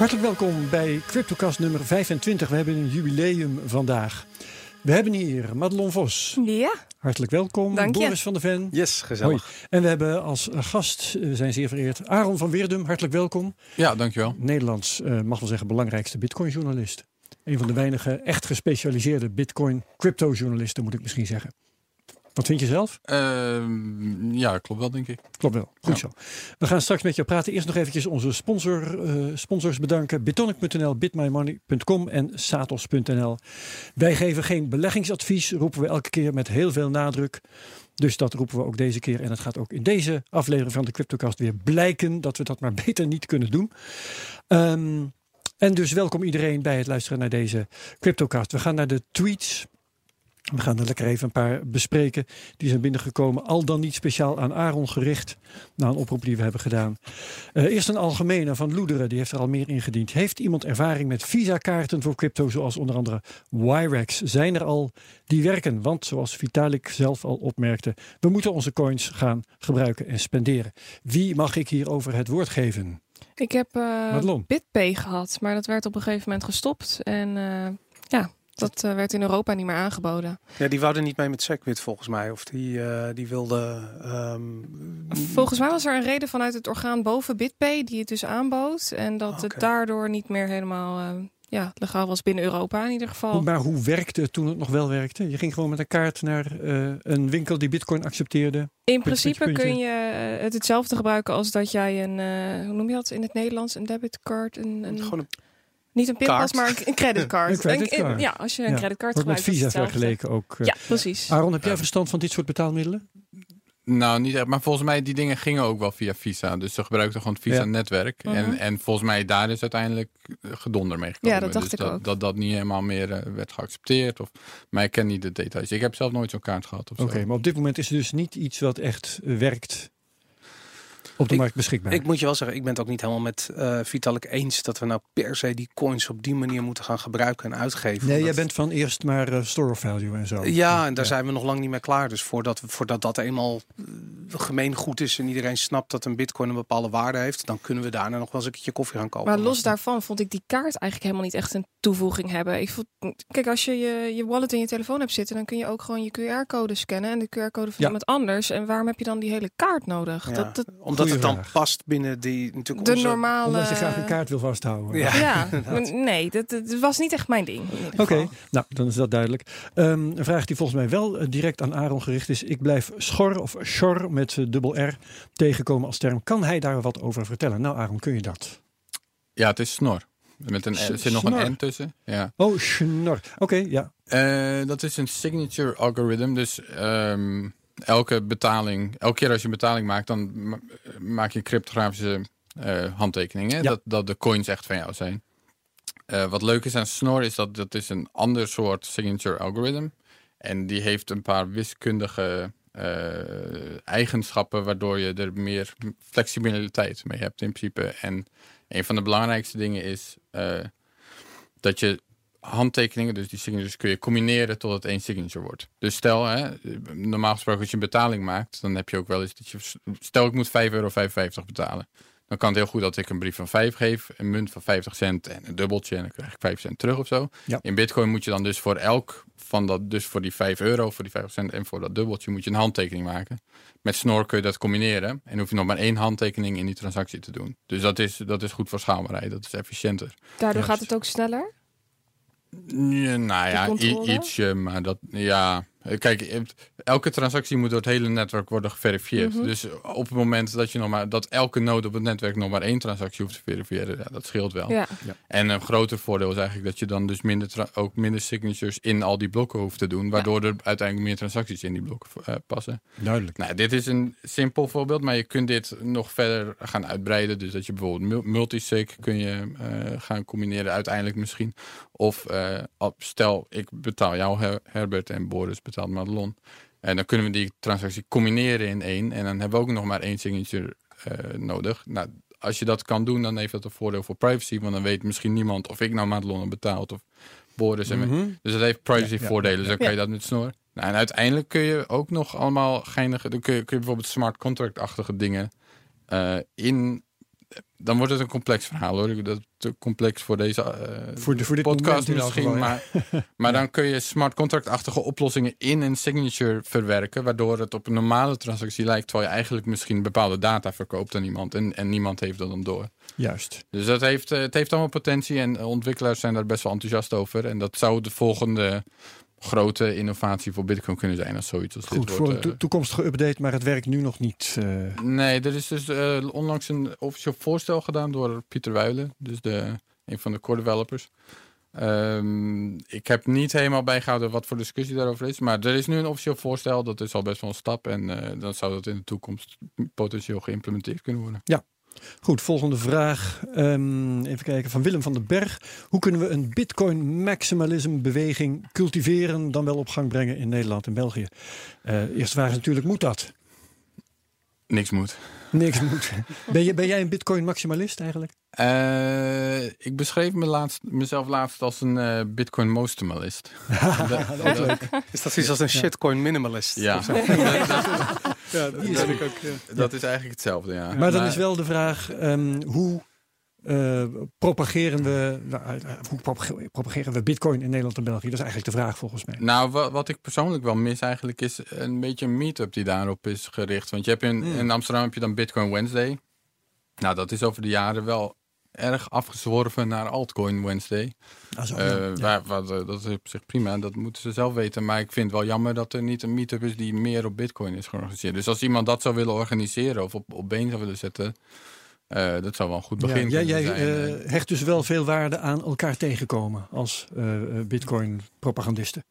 Hartelijk welkom bij CryptoCast nummer 25. We hebben een jubileum vandaag. We hebben hier Madelon Vos. Ja. Hartelijk welkom. Dank je. Boris van der Ven. Yes, gezellig. Hoi. En we hebben als gast, eh, zijn zeer vereerd, Aaron van Weerdum. Hartelijk welkom. Ja, dankjewel. Nederlands, eh, mag wel zeggen, belangrijkste Bitcoin-journalist. Een van de weinige echt gespecialiseerde Bitcoin-crypto-journalisten, moet ik misschien zeggen. Wat vind je zelf? Ehm, ja, klopt wel, denk ik. Klopt wel. Goed Ja. zo. We gaan straks met je praten. Eerst nog eventjes onze sponsor, eh, sponsors bedanken. Bitonic.nl, bitmymoney.com en satos.nl. Wij geven geen beleggingsadvies, roepen we elke keer met heel veel nadruk. Dus dat roepen we ook deze keer. En het gaat ook in deze aflevering van de CryptoCast weer blijken dat we dat maar beter niet kunnen doen. Ehm, en dus welkom iedereen bij het luisteren naar deze CryptoCast. We gaan naar de tweets. We gaan er lekker even een paar bespreken. Die zijn binnengekomen, al dan niet speciaal aan Aaron gericht. Na een oproep die we hebben gedaan. Eh, eerst een algemene van Loederen, die heeft er al meer ingediend. Heeft iemand ervaring met visa-kaarten voor crypto, zoals onder andere Wirex? Zijn er al die werken? Want zoals Vitalik zelf al opmerkte, we moeten onze coins gaan gebruiken en spenderen. Wie mag ik hierover het woord geven? Ik heb Madelon. BitPay gehad, maar dat werd op een gegeven moment gestopt. En eh, ja, dat eh, werd in Europa niet meer aangeboden. Ja, die wouden niet mee met Segwit volgens mij. Of die, eh, die wilde... ehm, Volgens mij was er een reden vanuit het orgaan boven BitPay die het dus aanbood. En dat het daardoor niet meer helemaal eh, ja, legaal was binnen Europa in ieder geval. Maar hoe werkte het toen het nog wel werkte? Je ging gewoon met een kaart naar eh, een winkel die bitcoin accepteerde. In puntje, principe puntje. kun je het hetzelfde gebruiken als dat jij een, eh, hoe noem je dat in het Nederlands, een debitcard, een, een gewoon een, niet een pinpas, maar een, een creditcard. Een creditcard. ja, als je een Ja. creditcard Wordt met gebruikt. is visa het vergeleken ook. eh. Ja, precies. Aaron, heb jij Ja. verstand van dit soort betaalmiddelen? Nou, niet echt. Maar volgens mij, die dingen gingen ook wel via Visa. Dus ze gebruikten gewoon het Ja. Visa-netwerk. Mhm. en, en volgens mij daar is uiteindelijk gedonder mee gekomen. Ja, dat dacht dus ik dat, ook. Dat dat niet helemaal meer eh, werd geaccepteerd. Of, maar ik ken niet de details. Ik heb zelf nooit zo'n kaart gehad. Oké, maar op dit moment is er dus niet iets wat echt werkt op de Ik- markt beschikbaar. ik moet je wel zeggen, ik ben het ook niet helemaal met eh Vitalik eens dat we nou per se die coins op die manier moeten gaan gebruiken en uitgeven. nee, jij bent van eerst maar eh, store of value en zo. Ja, en daar zijn we nog lang niet mee klaar. Dus voordat, we, voordat dat eenmaal eh, gemeen goed is en iedereen snapt dat een bitcoin een bepaalde waarde heeft, dan kunnen we daarna nog wel eens een keertje koffie gaan kopen. Maar los daarvan vond ik die kaart eigenlijk helemaal niet echt een toevoeging hebben. Ik vond, kijk, als je, je je wallet in je telefoon hebt zitten, dan kun je ook gewoon je QR-code scannen en de QR-code van Ja. iemand anders. En waarom heb je dan die hele kaart nodig? Ja, Dat, dat, Omdat Goeie het dan vraag. past binnen die natuurlijk de onze... normale. Omdat je graag een kaart wil vasthouden. Ja. Nee, dat, dat was niet echt mijn ding. Oké, nou dan is dat duidelijk. Ehm, een vraag die volgens mij wel eh, direct aan Aaron gericht is. Ik blijf schor of schor met eh, dubbel R tegenkomen als term. Kan hij daar wat over vertellen? Nou Aaron, kun je dat? Ja, het is snor. Met een, er zit nog Snor. een N tussen. Ja. Oh, schnorr. Oké, ja. Eh, dat is een signature algorithm. Dus ehm, elke betaling, elke keer als je een betaling maakt, dan ma- maak je cryptografische eh, handtekeningen. Ja. Dat, dat de coins echt van jou zijn. Eh, wat leuk is aan Snor is dat dat is een ander soort signature algorithm. En die heeft een paar wiskundige eh, eigenschappen waardoor je er meer flexibiliteit mee hebt in principe. En een van de belangrijkste dingen is dat je handtekeningen, dus die signatures, kun je combineren tot het één signature wordt. Dus stel, hè, normaal gesproken als je een betaling maakt, dan heb je ook wel eens dat je, stel ik moet 5,55 euro betalen. Dan kan het heel goed dat ik een brief van 5 geef, een munt van 50 cent en een dubbeltje en dan krijg ik 5 cent terug of zo. Ja. In bitcoin moet je dan dus voor elk van dat, dus voor die 5 euro, voor die 50 cent en voor dat dubbeltje moet je een handtekening maken. Met Snor kun je dat combineren en hoef je nog maar één handtekening in die transactie te doen. Dus dat is, dat is goed voor schaalbaarheid, dat is efficiënter. Daardoor gaat het ook sneller. Ja, nou ja, ietsje, maar dat, ja. Kijk, het- elke transactie moet door het hele netwerk worden geverifieerd. Mhm. Dus op het moment dat je nog maar dat elke node op het netwerk nog maar één transactie hoeft te verifiëren, ja, dat scheelt wel. Ja. En een groter voordeel is eigenlijk dat je dan dus minder tra- ook minder signatures in al die blokken hoeft te doen, waardoor er uiteindelijk meer transacties in die blokken eh, passen. Duidelijk. Nou, dit is een simpel voorbeeld, maar je kunt dit nog verder gaan uitbreiden. Dus dat je bijvoorbeeld mul- multisig kun je eh, gaan combineren uiteindelijk misschien. Of eh, stel, ik betaal jou Her- Herbert en Boris betaalt Madelon. En dan kunnen we die transactie combineren in één. En dan hebben we ook nog maar één signature eh, nodig. Nou, als je dat kan doen, dan heeft dat een voordeel voor privacy. Want dan weet misschien niemand of ik nou Madelon heb betaald of Boris. Mhm. dus dat heeft privacy Ja, ja, voordelen. Dus dan kan je dat met snor. Nou, en uiteindelijk kun je ook nog allemaal geinige... Dan kun je, kun je bijvoorbeeld smart contract-achtige dingen eh, in dan wordt het een complex verhaal hoor. Dat is te complex voor deze eh, Voor, de, voor dit podcast misschien. geval, ja. Maar, maar dan kun je smart contract-achtige oplossingen in een signature verwerken. Waardoor het op een normale transactie lijkt. Terwijl je eigenlijk misschien bepaalde data verkoopt aan iemand. En, en niemand heeft dat dan door. Juist. Dus dat heeft, eh, het heeft allemaal potentie. En ontwikkelaars zijn daar best wel enthousiast over. En dat zou de volgende grote innovatie voor Bitcoin kunnen zijn. Als zoiets als Goed, dit voor wordt. een to- eh, toekomstige update, maar het werkt nu nog niet. eh. Nee, er is dus eh, onlangs een officieel voorstel gedaan door Pieter Wuilen, dus de, een van de core developers. Ehm, ik heb niet helemaal bijgehouden wat voor discussie daarover is, maar er is nu een officieel voorstel. Dat is al best wel een stap en dan zou dat in de toekomst potentieel geïmplementeerd kunnen worden. Goed, volgende vraag. Ehm, even kijken, van Willem van den Berg. Hoe kunnen we een bitcoin maximalism beweging cultiveren, dan wel op gang brengen in Nederland en België? Eh eerste vraag is natuurlijk, moet dat? Niks moet. Niks moet. Ben, je, ben jij een bitcoin maximalist eigenlijk? Eh, ik beschreef me laatst, mezelf laatst als een eh, Bitcoin mostimalist. Dat- leuk. Is dat iets als een shitcoin minimalist? Ja, dat, ja dat heb ik ook. ja. dat is eigenlijk hetzelfde. Ja. Maar dan is wel de vraag, ehm, hoe eh, propageren we, nou, eh, hoe propage- propageren we bitcoin in Nederland en België? Dat is eigenlijk de vraag volgens mij. Nou, wat, wat ik persoonlijk wel mis eigenlijk is een beetje een meetup die daarop is gericht. Want je hebt in, Hmm. in Amsterdam heb je dan Bitcoin Wednesday. Nou, dat is over de jaren wel erg afgezworven naar Altcoin Wednesday. Ah, zo, ja. Ja. waar, waar, dat is op zich prima, dat moeten ze zelf weten. Maar ik vind het wel jammer dat er niet een meetup is die meer op Bitcoin is georganiseerd. Dus als iemand dat zou willen organiseren of op, op been zou willen zetten, eh, dat zou wel een goed begin Ja, jij jij eh, hecht dus wel veel waarde aan elkaar tegenkomen als bitcoin-propagandisten.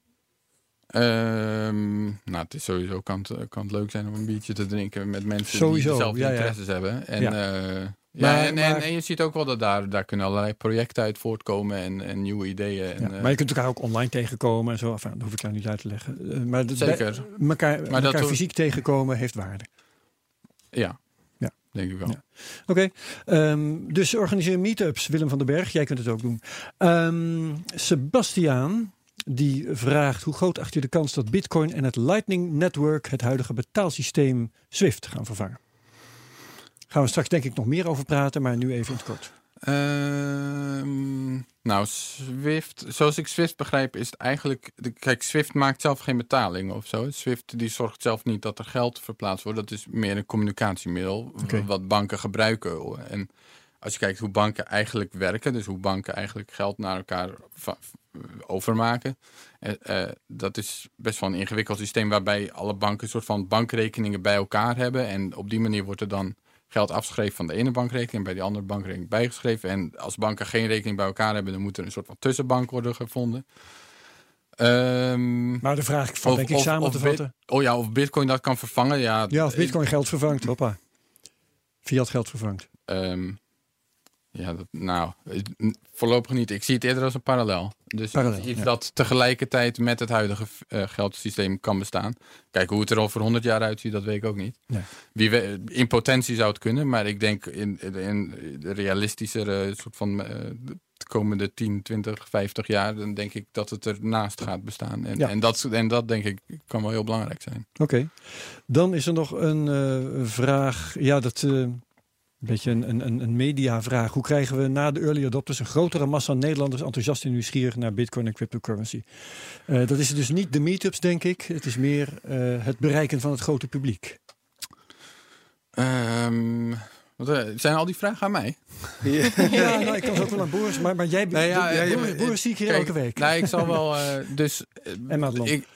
Ehm, nou, het is sowieso kan het, kan het leuk zijn om een biertje te drinken met mensen Sowieso, die dezelfde ja, ja. interesses hebben. En, Ja. ja. Ja, Maar- en, en, maar- en je ziet ook wel dat daar, daar kunnen allerlei projecten uit voortkomen en, en nieuwe ideeën. En, Ja, eh, maar je kunt elkaar ook online tegenkomen en zo. Enfin, dat hoef ik jou niet uit te leggen. Eh, maar Zeker. bij- elkaar, Maar fysiek tegenkomen heeft waarde. ja. Ja. denk ik wel. Ja. Oké, ehm, dus organiseer meetups. Willem van den Berg, jij kunt het ook doen. Ehm Sebastiaan, die vraagt... hoe groot acht je de kans dat bitcoin en het Lightning Network... het huidige betaalsysteem SWIFT gaan vervangen? Gaan we straks denk ik nog meer over praten, maar nu even in het kort. Ehm, nou, Swift, zoals ik Swift begrijp, is het eigenlijk. Kijk, Swift maakt zelf geen betalingen of zo. Swift die zorgt zelf niet dat er geld verplaatst wordt. Dat is meer een communicatiemiddel wat banken gebruiken. En als je kijkt hoe banken eigenlijk werken, dus hoe banken eigenlijk geld naar elkaar overmaken. eh, eh, dat is best wel een ingewikkeld systeem waarbij alle banken een soort van bankrekeningen bij elkaar hebben. En op die manier wordt er dan geld afgeschreven van de ene bankrekening en bij die andere bankrekening bijgeschreven. En als banken geen rekening bij elkaar hebben, dan moet er een soort van tussenbank worden gevonden. Ehm, Maar de vraag van Of- denk ik of- samen of te vatten. oh ja, of Bitcoin dat kan vervangen. Ja, Ja, of bitcoin geld vervangt. Hoppa. Fiat geld vervangt. Ehm, ja, dat, nou, voorlopig niet. Ik zie het eerder als een parallel. Dus Parallel, iets ja. dat tegelijkertijd met het huidige eh, geldsysteem kan bestaan. Kijk, hoe het er over 100 jaar uitziet, dat weet ik ook niet. Nee. Wie we, in potentie zou het kunnen, maar ik denk in, in de realistischere soort van eh, de komende 10, 20, 50 jaar, dan denk ik dat het ernaast gaat bestaan. En, Ja. en, dat, en dat denk ik kan wel heel belangrijk zijn. Oké. Dan is er nog een eh, vraag. Ja, dat een beetje een, een, een- mediavraag. Hoe krijgen we na de early adopters een grotere massa Nederlanders enthousiast en nieuwsgierig naar Bitcoin en cryptocurrency? Eh, dat is dus niet de meetups, denk ik. Het is meer eh, het bereiken van het grote publiek. Ehm, wat, eh, zijn al die vragen aan mij? Ja, nou, ik kan ze ook wel aan Boris, maar, maar jij, Nee, ja, Boris, ja, Boris, ja, Boris zie ik hier Kijk, elke week. Nee, ik zal wel. eh, dus. En Madelon. ik,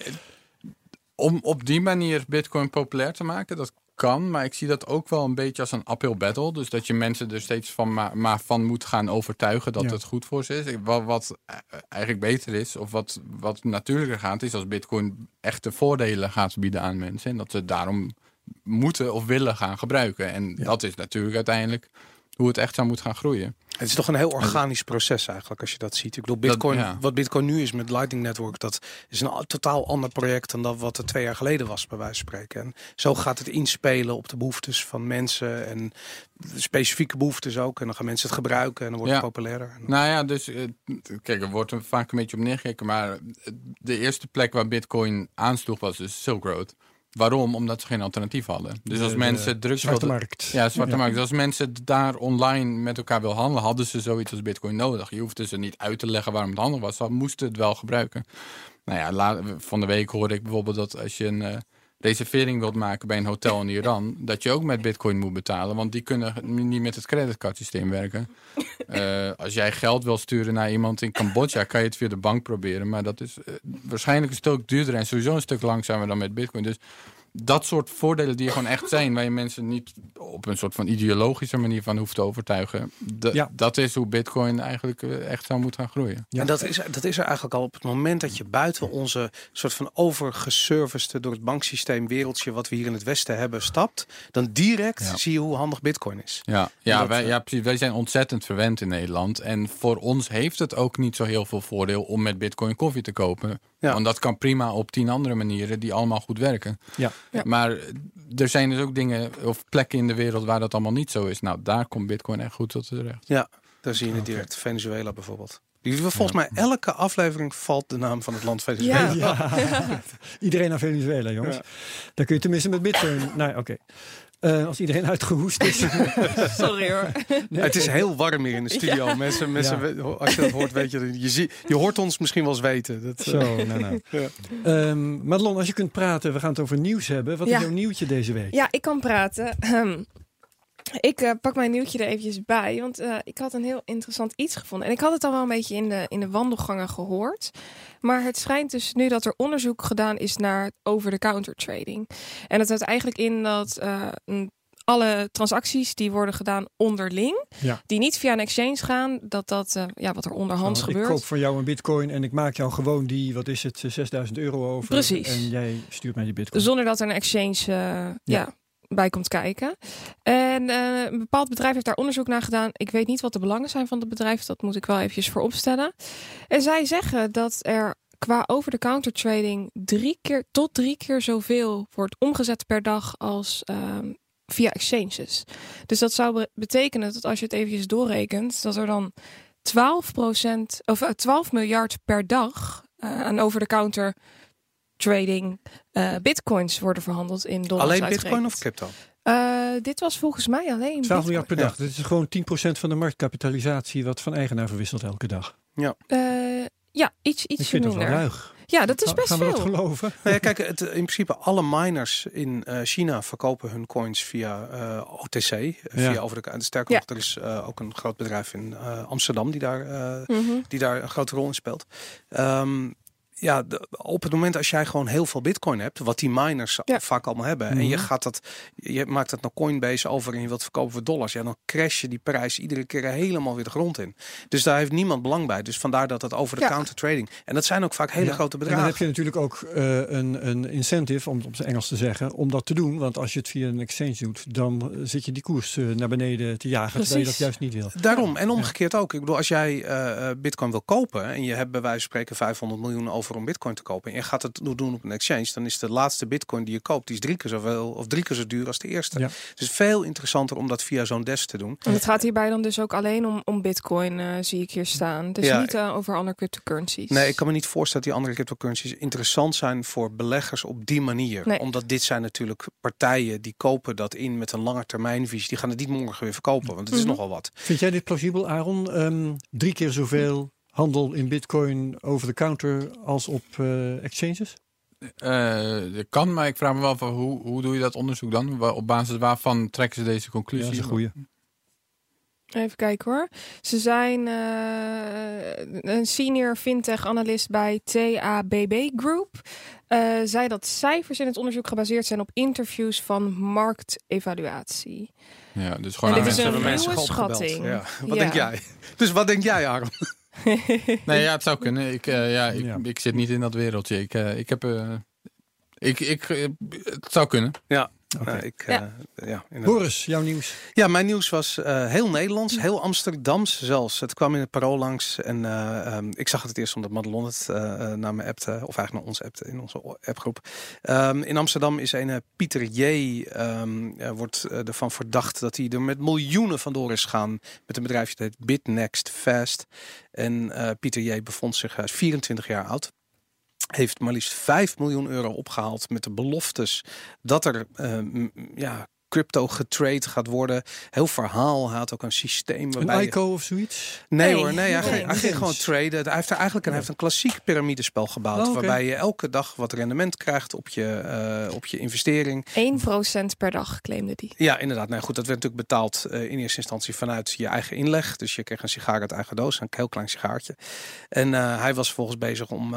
om op die manier Bitcoin populair te maken, dat kan. Maar ik zie dat ook wel een beetje als een uphill battle. Dus dat je mensen er steeds van, maar, maar van moet gaan overtuigen dat Ja. het goed voor ze is. Wat, wat eh, eigenlijk beter is, of wat, wat natuurlijker gaat, is als Bitcoin echte voordelen gaat bieden aan mensen. En dat ze daarom moeten of willen gaan gebruiken. En Ja. dat is natuurlijk uiteindelijk hoe het echt zou moeten gaan groeien. Het is toch een heel organisch proces eigenlijk als je dat ziet. Ik bedoel, Dat- Bitcoin, ja. wat Bitcoin nu is met Lightning Network, dat is een totaal ander project dan dat wat er twee jaar geleden was, bij wijze van spreken. En zo gaat het inspelen op de behoeftes van mensen en specifieke behoeftes ook. En dan gaan mensen het gebruiken en dan wordt Ja. het populairder. Nou ja, dus eh, kijk, er wordt er vaak een beetje op neergekeken, maar de eerste plek waar Bitcoin aansloeg was dus Silk Road. Waarom? Omdat ze geen alternatief hadden. Dus als de mensen drugs Zwarte wilden... markt. Ja, zwarte Ja. markt. Dus als mensen daar online met elkaar wil handelen, hadden ze zoiets als bitcoin nodig. Je hoefde ze niet uit te leggen waarom het handig was. Ze moesten het wel gebruiken. Nou ja, van de week hoorde ik bijvoorbeeld dat als je een eh, reservering wilt maken bij een hotel in Iran, dat je ook met bitcoin moet betalen. Want die kunnen niet met het creditcardsysteem werken. Eh, als jij geld wil sturen naar iemand in Cambodja, kan je het via de bank proberen. Maar dat is eh, waarschijnlijk een stuk duurder en sowieso een stuk langzamer dan met bitcoin. Dus dat soort voordelen die er gewoon echt zijn, waar je mensen niet op een soort van ideologische manier van hoeft te overtuigen. Ja. Dat is hoe Bitcoin eigenlijk eh, echt zou moeten gaan groeien. Ja. En dat is, dat is er eigenlijk al op het moment dat je buiten onze soort van overgeservicede door het banksysteem wereldje wat we hier in het Westen hebben stapt, dan direct Ja. zie je hoe handig Bitcoin is. Ja, ja, Dat, wij, eh, ja precies, wij zijn ontzettend verwend in Nederland. En voor ons heeft het ook niet zo heel veel voordeel om met Bitcoin koffie te kopen. Ja. Want dat kan prima op tien andere manieren die allemaal goed werken. Ja. Ja. Maar er zijn dus ook dingen of plekken in de wereld waar dat allemaal niet zo is. Nou, daar komt Bitcoin echt goed tot terecht. Ja, daar zie je het direct. Venezuela bijvoorbeeld. Die, volgens mij elke aflevering valt de naam van het land Venezuela. Ja. Ja. Iedereen naar Venezuela, jongens. Ja. Dan kun je tenminste met bitcoin. Nou, oké. Eh, als iedereen uitgehoest is. Sorry hoor. Het is heel warm hier in de studio. Mensen, mensen, Ja. als je dat hoort, weet je, je, zie, je hoort ons misschien wel eens weten. Dat, Zo, nou, nou. Ja. Ehm, Madelon, als je kunt praten, we gaan het over nieuws hebben. Wat Ja. is jouw nieuwtje deze week? Ja, ik kan praten. Ahem. Ik eh, pak mijn nieuwtje er eventjes bij, want eh, ik had een heel interessant iets gevonden. En ik had het al wel een beetje in de, in de wandelgangen gehoord. Maar het schijnt dus nu dat er onderzoek gedaan is naar over-the-counter trading. En dat houdt eigenlijk in dat eh, een- alle transacties die worden gedaan onderling, Ja. die niet via een exchange gaan, dat dat, eh, ja, wat er onderhands Want gebeurt. Ik koop van jou een bitcoin en ik maak jou gewoon die, wat is het, eh, 6000 euro over. Precies. En jij stuurt mij die bitcoin. Zonder dat er een exchange eh, ja. Bij komt kijken. En eh, een bepaald bedrijf heeft daar onderzoek naar gedaan. Ik weet niet wat de belangen zijn van het bedrijf. Dat moet ik wel eventjes voor opstellen. En zij zeggen dat er qua over-the-counter trading drie keer tot drie keer zoveel wordt omgezet per dag als ehm, via exchanges. Dus dat zou be- betekenen dat als je het eventjes doorrekent, dat er dan 12% of eh, 12 miljard per dag eh, aan over-the-counter trading eh, bitcoins worden verhandeld in dollars. Alleen bitcoin of crypto? Eh, dit was volgens mij alleen 12 miljard per dag. Dat is gewoon 10% van de marktkapitalisatie wat van eigenaar verwisselt elke dag. Eh, ja, iets, ik ietsje vind dat wel minder. ruig. Ja, dat is best Gaan we dat veel. geloven? Nou ja, kijk, het, in principe alle miners in eh, China verkopen hun coins via eh, OTC. eh, Via Ja. over de, sterker Ja. nog, er is eh, ook een groot bedrijf in eh, Amsterdam die daar, eh, Mhm. die daar een grote rol in speelt. Ehm, ja, de- op het moment als jij gewoon heel veel bitcoin hebt, wat die miners Ja. vaak allemaal hebben, en je Mhm. gaat dat, je maakt dat naar Coinbase over en je wilt verkopen voor dollars, ja, dan crash je die prijs iedere keer helemaal weer de grond in. Dus daar heeft niemand belang bij. Dus vandaar dat het over de Ja. counter trading. En dat zijn ook vaak hele Ja. grote En dan bedragen. heb je natuurlijk ook eh, een, een incentive, om het op zijn Engels te zeggen, om dat te doen. Want als je het via een exchange doet, dan eh, zit je die koers eh, naar beneden te jagen. Terwijl je dat Precies. juist niet wil. Daarom, en omgekeerd ook. Ik bedoel, als jij bitcoin wil kopen en je hebt bij wijze van spreken 500 miljoen over om bitcoin te kopen en je gaat het doen op een exchange, dan is de laatste bitcoin die je koopt, die is drie keer zoveel of drie keer zo duur als de eerste. Ja. Dus het is veel interessanter om dat via zo'n desk te doen. En het gaat hierbij dan dus ook alleen om, om bitcoin, eh, zie ik hier staan. Dus Ja. niet eh, over andere cryptocurrencies. Nee, ik kan me niet voorstellen dat die andere cryptocurrencies interessant zijn voor beleggers op die manier. Nee. Omdat dit zijn natuurlijk partijen die kopen dat in met een lange termijnvisie. Die gaan het niet morgen weer verkopen, want het is Mhm. nogal wat. Vind jij dit plausibel, Aaron? Ehm, drie keer zoveel handel in bitcoin over de counter als op eh, exchanges? Eh, dat kan, maar ik vraag me wel van hoe, hoe doe je dat onderzoek dan? Op basis waarvan trekken ze deze Ja, conclusie? dat is een goeie. Even kijken hoor. Ze zijn eh, een senior fintech analist bij TABB Group. eh, zei dat cijfers in het onderzoek gebaseerd zijn op interviews van marktevaluatie. Ja, dus gewoon En aan dit is mensen- een mensen schatting. Ja. Wat Ja. denk jij? Dus wat denk jij, Aaron? Nee, ja, het zou kunnen. Ik, eh, ja, ik, Ja. ik zit niet in dat wereldje. Ik, eh, ik heb... eh, ik, ik, het zou kunnen. Oké. Nou, ik, Ja. eh, ja. Boris, jouw nieuws. Ja, mijn nieuws was eh, heel Nederlands, heel Amsterdams zelfs. Het kwam in het parool langs en eh, ehm, ik zag het eerst omdat Madelon het naar me appte, of eigenlijk naar ons appte in onze appgroep. Ehm, in Amsterdam is een eh, Pieter J. ehm, wordt eh, ervan verdacht dat hij er met miljoenen vandoor is gaan met een bedrijfje dat heet BitNext Fast. En eh, Pieter J. bevond zich, hij is 24 jaar oud. Heeft maar liefst 5 miljoen euro opgehaald met de beloftes dat er uh, ja, crypto getrade gaat worden. Heel verhaal. Hij had ook een systeem. Waarbij een ICO of zoiets? Nee, hoor, nee. Hij, ging, hij ging gewoon traden. Hij heeft er eigenlijk een, hij heeft een klassiek piramidespel gebouwd. Oh, Waarbij je elke dag wat rendement krijgt op je, uh, op je investering. 1% per dag claimde die. Ja, inderdaad. Nou goed, dat werd natuurlijk betaald uh, in eerste instantie vanuit je eigen inleg. Dus je kreeg een sigaar uit eigen doos. Een heel klein sigaartje. En uh, hij was volgens bezig om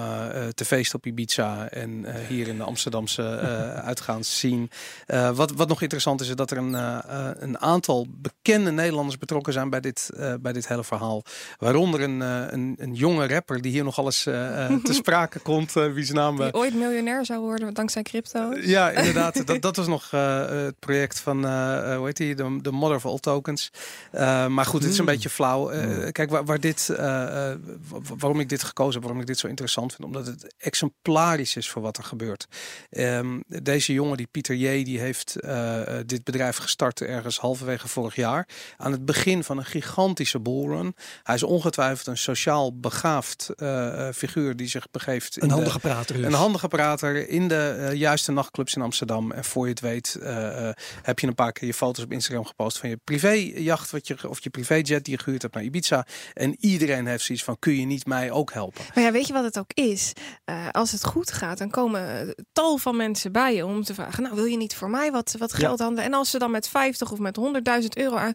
te feesten op Ibiza. En hier in de Amsterdamse uitgaans zien. wat, wat nog interessant is is dat er een, uh, een aantal bekende Nederlanders betrokken zijn bij dit, uh, bij dit hele verhaal. Waaronder een, uh, een, een, jonge rapper die hier nog alles te sprake komt. wie zijn naam... Die ooit miljonair zou worden dankzij crypto. ja, inderdaad. dat, dat was nog het project van, hoe heet die, de, de Mother of All Tokens. maar goed, het is een hmm. beetje flauw. kijk, waar, waar dit, waarom ik dit gekozen heb, waarom ik dit zo interessant vind. Omdat het exemplarisch is voor wat er gebeurt. Um, deze jongen, die Pieter J., die heeft dit dit bedrijf gestart ergens halverwege vorig jaar. Aan het begin van een gigantische bullrun. Hij is ongetwijfeld een sociaal begaafd uh, figuur die zich begeeft. Een handige prater. Een handige prater in de uh, juiste nachtclubs in Amsterdam. En voor je het weet uh, heb je een paar keer je foto's op Instagram gepost van je privéjacht wat je, of je privéjet die je gehuurd hebt naar Ibiza. En iedereen heeft zoiets van kun je niet mij ook helpen? Maar ja, weet je wat het ook is? als het goed gaat, dan komen tal van mensen bij je om te vragen. Nou, wil je niet voor mij wat, wat geld En als ze dan met 50 of met 100.000 euro aan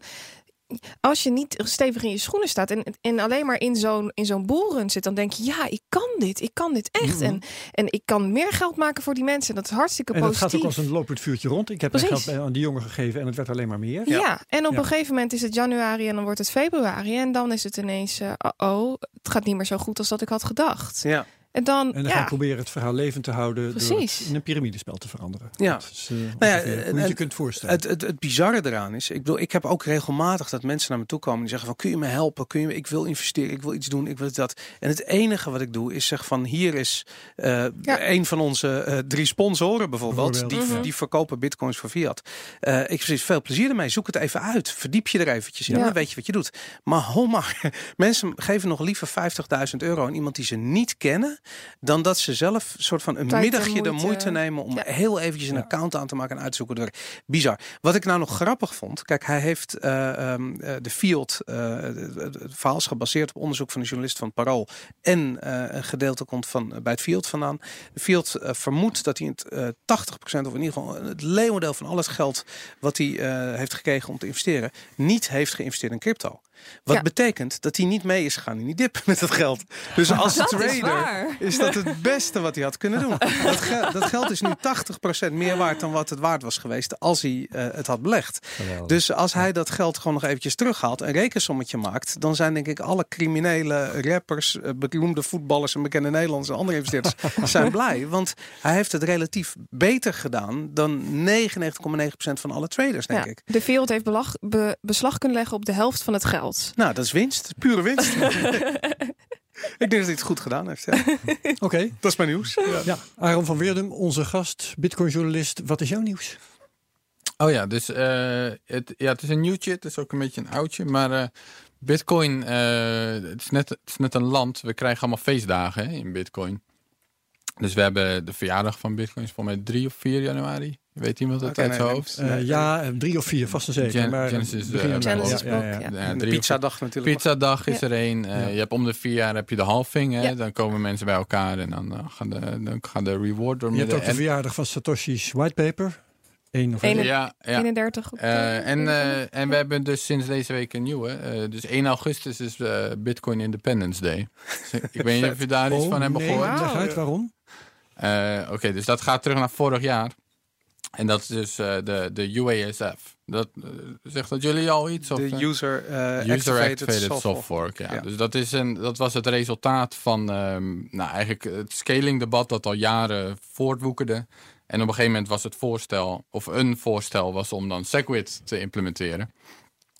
als je niet stevig in je schoenen staat en, en alleen maar in zo'n in zo'n boelrun zit, dan denk je, ja, ik kan dit, ik kan dit echt. Mhm. en, en ik kan meer geld maken voor die mensen. Dat is hartstikke positief. En dat gaat ook als een lopend vuurtje rond. Ik heb Precies. geld aan die jongen gegeven en het werd alleen maar meer. Ja, en op een gegeven moment is het januari en dan wordt het februari. En dan is het ineens, uh, oh, het gaat niet meer zo goed als dat ik had gedacht. Ja. En dan, en dan ja. gaan proberen het verhaal levend te houden door het in een piramidespel te veranderen. Ja. Is, uh, nou ja hoe je je kunt voorstellen. Het, het, het, bizarre eraan is, ik, bedoel, ik heb ook regelmatig dat mensen naar me toe komen die zeggen van kun je me helpen? Kun je, ik wil investeren, ik wil iets doen, ik wil dat. En het enige wat ik doe is zeg van hier is uh, ja. een van onze uh, drie sponsoren bijvoorbeeld, bijvoorbeeld. Die, die verkopen bitcoins voor fiat. ik heb veel plezier ermee. Zoek het even uit. Verdiep je er eventjes in. Ja. Dan weet je wat je doet. Maar ho maar, mensen geven nog liever 50.000 euro aan iemand die ze niet kennen, dan dat ze zelf soort van een middagje de moeite nemen om heel eventjes een account aan te maken en uitzoeken. Door. Bizar. Wat ik nou nog grappig vond, kijk, hij heeft uh, um, de Field, uh, het verhaal is gebaseerd op onderzoek van een journalist van Parool en uh, een gedeelte komt van bij het Field vandaan. De Field vermoedt dat hij het 80% of in ieder geval het leeuwendeel van al het geld wat hij heeft gekregen om te investeren, niet heeft geïnvesteerd in crypto. Wat betekent dat hij niet mee is gegaan in die dip met het geld. Dus als trader is, dat het beste wat hij had kunnen doen. Dat, ge dat geld is nu 80% meer waard dan wat het waard was geweest als hij uh, het had belegd. Dus als hij dat geld gewoon nog eventjes terughaalt, een rekensommetje maakt, dan zijn denk ik alle criminele rappers, uh, beroemde voetballers en bekende Nederlandse andere investeerders zijn blij. Want hij heeft het relatief beter gedaan dan 99,9% van alle traders, denk ja, ik. De Field heeft belag, be, beslag kunnen leggen op de helft van het geld. Nou, dat is winst. Pure winst. Ik denk dat hij het goed gedaan heeft. Ja. Oké. Dat is mijn nieuws. Ja. ja. Aaron van Weerdum, onze gast, Bitcoin-journalist. Wat is jouw nieuws? Oh ja, dus uh, het, ja, het is een nieuwtje. Het is ook een beetje een oudje. Maar uh, Bitcoin, uh, het, is net, het is net een land. We krijgen allemaal feestdagen hè, in Bitcoin. Dus we hebben de verjaardag van Bitcoin, is volgens mij 3 of 4 januari. Weet iemand het uit zijn hoofd? Uh, ja, drie of vier, vast en zeker. Gen maar Genesis, uh, Genesis ja, ja, ja. de pizzadag natuurlijk. Pizzadag is er een. Uh, je hebt om de vier jaar heb je de halving. Hè? Dan komen mensen bij elkaar en dan, uh, gaan, de, dan gaan de reward door Je hebt ook de verjaardag van Satoshi's whitepaper. 1 of 1, ja, ja. 31 en, en we hebben dus sinds deze week een nieuwe. dus 1 augustus is Bitcoin Independence Day. Dus ik weet niet of je daar iets oh, van hebben nee, gehoord. Leg uit waarom. Oké, okay, dus dat gaat terug naar vorig jaar. En dat is dus uh, de, de UASF. Dat, uh, zegt dat jullie al iets? De User, uh, user Activated, activated Software. ja. ja. Dus dat, is een, dat was het resultaat van um, nou, eigenlijk het scaling-debat dat al jaren voortwoekerde. En op een gegeven moment was het voorstel, of een voorstel, was om dan SegWit te implementeren.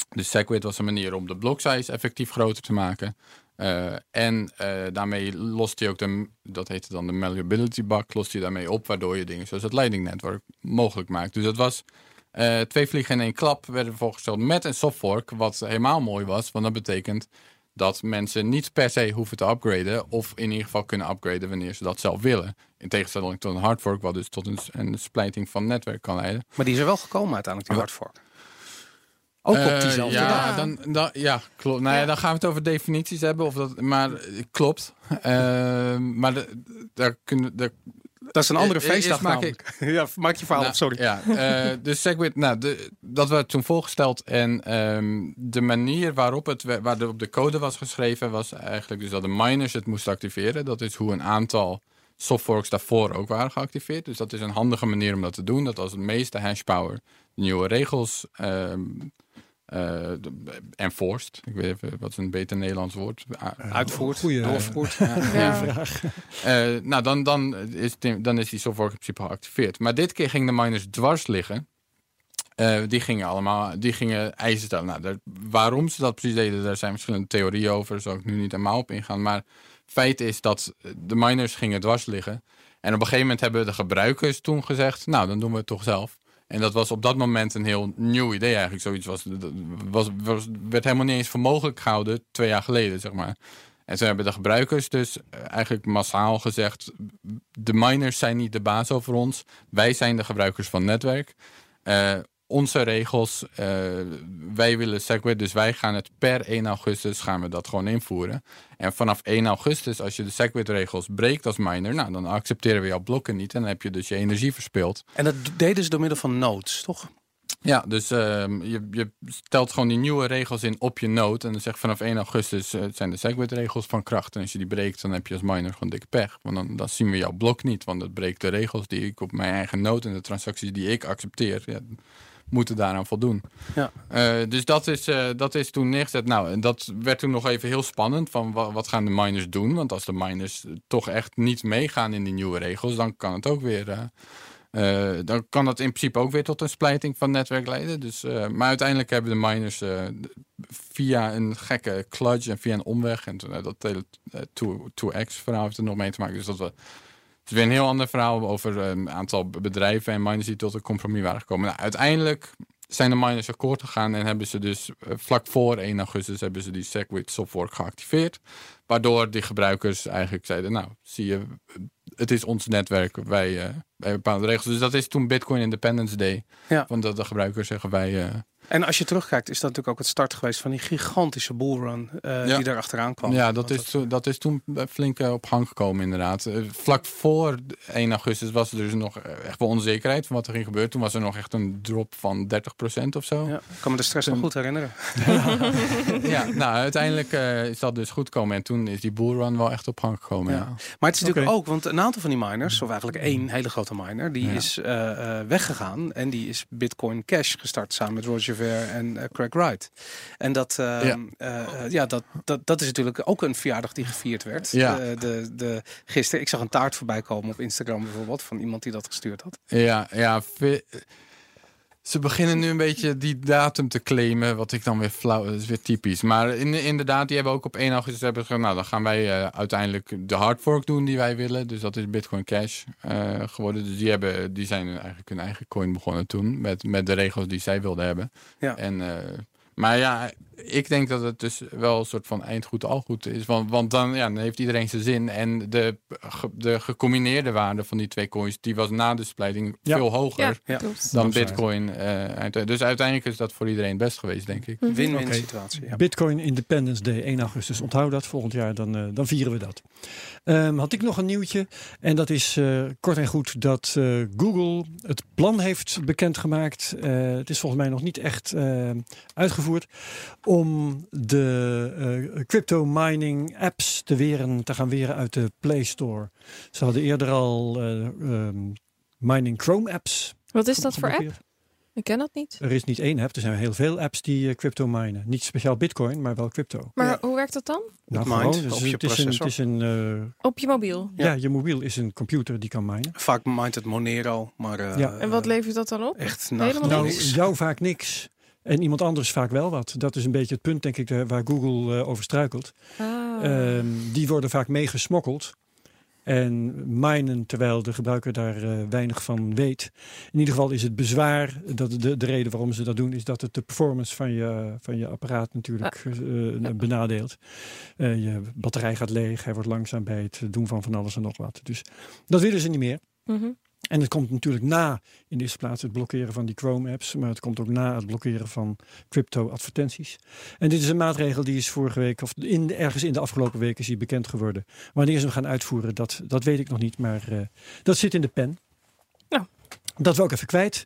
Dus SegWit was een manier om de block size effectief groter te maken. Uh, en uh, daarmee lost hij ook de, dat heette dan de malleability bug, lost hij daarmee op, waardoor je dingen zoals het Lightning Network mogelijk maakt. Dus dat was uh, twee vliegen in één klap, werden voorgesteld met een softfork, wat helemaal mooi was, want dat betekent dat mensen niet per se hoeven te upgraden. Of in ieder geval kunnen upgraden wanneer ze dat zelf willen. In tegenstelling tot een hard fork, wat dus tot een, een splijting van netwerk kan leiden. Maar die is er wel gekomen uiteindelijk, die hard fork. Ook op Eh, diezelfde ja, dag. Dan, dan, ja, klopt. Nou ja, Ja. dan gaan we het over definities hebben. Of dat, maar klopt. Eh, maar de, daar kunnen, daar Dat is een andere Eh, feestdag maak namelijk. ja, maak je verhaal Nou, op, sorry. Ja, eh, dus Segwit, nou, de, dat werd toen voorgesteld. En ehm, de manier waarop het we- waarop de code was geschreven, was eigenlijk dus dat de miners het moesten activeren. Dat is hoe een aantal softforks daarvoor ook waren geactiveerd. Dus dat is een handige manier om dat te doen. Dat als het meeste hashpower de nieuwe regels ehm eh, enforced. Ik weet even, wat is een beter Nederlands woord? Ah, Uitvoert, Goeie, doorvoert. ja. Ja. vraag. Eh, nou, dan, dan, is die, dan is die software in principe geactiveerd. Maar dit keer gingen de miners dwars liggen. Eh, die gingen allemaal, die gingen eisen stellen. Nou, daar- waarom ze dat precies deden, daar zijn verschillende theorieën over. Daar zal ik nu niet helemaal op ingaan. Maar feit is dat de miners gingen dwars liggen. En op een gegeven moment hebben de gebruikers toen gezegd, nou, dan doen we het toch zelf. En dat was op dat moment een heel nieuw idee eigenlijk. Zoiets was, was, was, werd helemaal niet eens voor mogelijk gehouden twee jaar geleden, zeg maar. En toen hebben de gebruikers dus eh, eigenlijk massaal gezegd... de miners zijn niet de baas over ons. Wij zijn de gebruikers van het netwerk. Eh, onze regels, eh, wij willen Segwit, dus wij gaan het per 1 augustus gaan we dat gewoon invoeren. En vanaf 1 augustus, als je de Segwit-regels breekt als miner... Nou, dan accepteren we jouw blokken niet en dan heb je dus je energie verspild. En dat deden ze door middel van nodes, toch? Ja, dus ehm, je, je stelt gewoon die nieuwe regels in op je node. En dan zegt vanaf 1 augustus eh, zijn de Segwit-regels van kracht. En als je die breekt, dan heb je als miner gewoon dikke pech. Want dan, dan zien we jouw blok niet. Want dat breekt de regels die ik op mijn eigen node en de transacties die ik accepteer, ja, moeten daaraan voldoen. Ja. Eh, dus dat is, eh, dat is toen neergezet. Nou, en dat werd toen nog even heel spannend. Van wa- wat gaan de miners doen? Want als de miners toch echt niet meegaan in die nieuwe regels, dan kan het ook weer. eh, dan kan dat in principe ook weer tot een splijting van netwerk leiden. Dus, maar uiteindelijk hebben de miners via een gekke kludge en via een omweg. En dat hele eh, 2- 2x verhaal heeft er nog mee te maken. Dus dat we, is weer een heel ander verhaal over eh, een aantal bedrijven en miners die tot een compromis waren gekomen. Nou, uiteindelijk zijn de miners akkoord gegaan en hebben ze dus eh, vlak voor 1 augustus hebben ze die Segwit software geactiveerd. Waardoor die gebruikers eigenlijk zeiden, nou zie je, het is ons netwerk, wij, eh, wij bepalen de regels. Dus dat is toen Bitcoin Independence Day. Ja. Want dat de gebruikers zeggen wij... eh, En als je terugkijkt, is dat natuurlijk ook het start geweest van die gigantische bullrun eh Ja. die daar achteraan kwam. ja, dat is, toen- dat is toen flink eh, op gang gekomen inderdaad. Eh, Vlak voor 1 augustus was er dus nog eh, echt wel onzekerheid van wat er ging gebeuren. Toen was er nog echt een drop van 30% of zo. Ja, ik kan me de stress nog goed herinneren. Ja, nou uiteindelijk eh, is dat dus goed gekomen. En toen is die bullrun wel echt op gang gekomen. Ja. Ja. Maar het is natuurlijk ook, want een aantal van die miners, of eigenlijk één hele grote miner, die Ja. is eh, eh, weggegaan en die is Bitcoin Cash gestart samen met Roger En eh, Craig Wright. En dat, eh, Ja. eh, eh, ja, dat, dat, dat is natuurlijk ook een verjaardag die gevierd werd. Ja. De, de, gisteren, ik zag een taart voorbij komen op Instagram bijvoorbeeld van iemand die dat gestuurd had. Ja, ja. ve- Ze beginnen nu een beetje die datum te claimen, wat ik dan weer flauw, dat is weer typisch. Maar in, inderdaad, die hebben ook op 1 augustus hebben gezegd, nou dan gaan wij eh, uiteindelijk de hard fork doen die wij willen. Dus dat is Bitcoin Cash eh, geworden. Dus die, hebben, die zijn eigenlijk hun eigen coin begonnen toen, met, met de regels die zij wilden hebben. Ja. En, eh, maar ja, ik denk dat het dus wel een soort van eindgoed al goed is. Want, want dan, ja, dan heeft iedereen zijn zin. En de, ge- de gecombineerde waarde van die twee coins, die was na de splijting Ja. veel hoger Ja, Ja. klopt. dan. Bitcoin. eh, dus uiteindelijk is dat voor iedereen het best geweest, denk ik. Mhm. Win-win Oké. situatie. Ja. Bitcoin Independence Day, 1 augustus. Onthoud dat, volgend jaar dan, eh, dan vieren we dat. Ehm, had ik nog een nieuwtje. En dat is eh, kort en goed dat eh, Google het plan heeft bekendgemaakt. Eh, het is volgens mij nog niet echt uitgevoerd. Om de eh, crypto mining apps te, weren, te gaan weren uit de Play Store. Ze hadden eerder al eh, ehm, mining Chrome apps. Wat is dat voor app? Ik ken dat niet. Er is niet één app, er zijn heel veel apps die eh, crypto minen. Niet speciaal Bitcoin, maar wel crypto. Maar Ja. hoe werkt dat dan? Nou, gewoon, dus op je het is een, het is een Op je mobiel. ja. Ja. je mobiel is een computer die kan minen. Vaak mindt het Monero, maar eh, Ja. En wat levert dat dan op? echt Helemaal nou, Nou, niks. jou vaak niks. En iemand anders vaak wel wat. Dat is een beetje het punt, denk ik, eh, waar Google eh, over struikelt. Ah. Ehm, die worden vaak meegesmokkeld. En minen terwijl de gebruiker daar uh, weinig van weet. In ieder geval is het bezwaar, dat de, de reden waarom ze dat doen, is dat het de performance van je, van je apparaat natuurlijk uh, ja. benadeelt. Uh, je batterij gaat leeg, hij wordt langzaam bij het doen van van alles en nog wat. Dus dat willen ze niet meer. Mm -hmm. En het komt natuurlijk na in de eerste plaats het blokkeren van die Chrome-apps, maar het komt ook na het blokkeren van crypto-advertenties. En dit is een maatregel die is vorige week, of in, ergens in de afgelopen weken, is die bekend geworden. Wanneer ze hem gaan uitvoeren, dat, dat weet ik nog niet, maar uh, dat zit in de pen. Nou. Dat we ook even kwijt.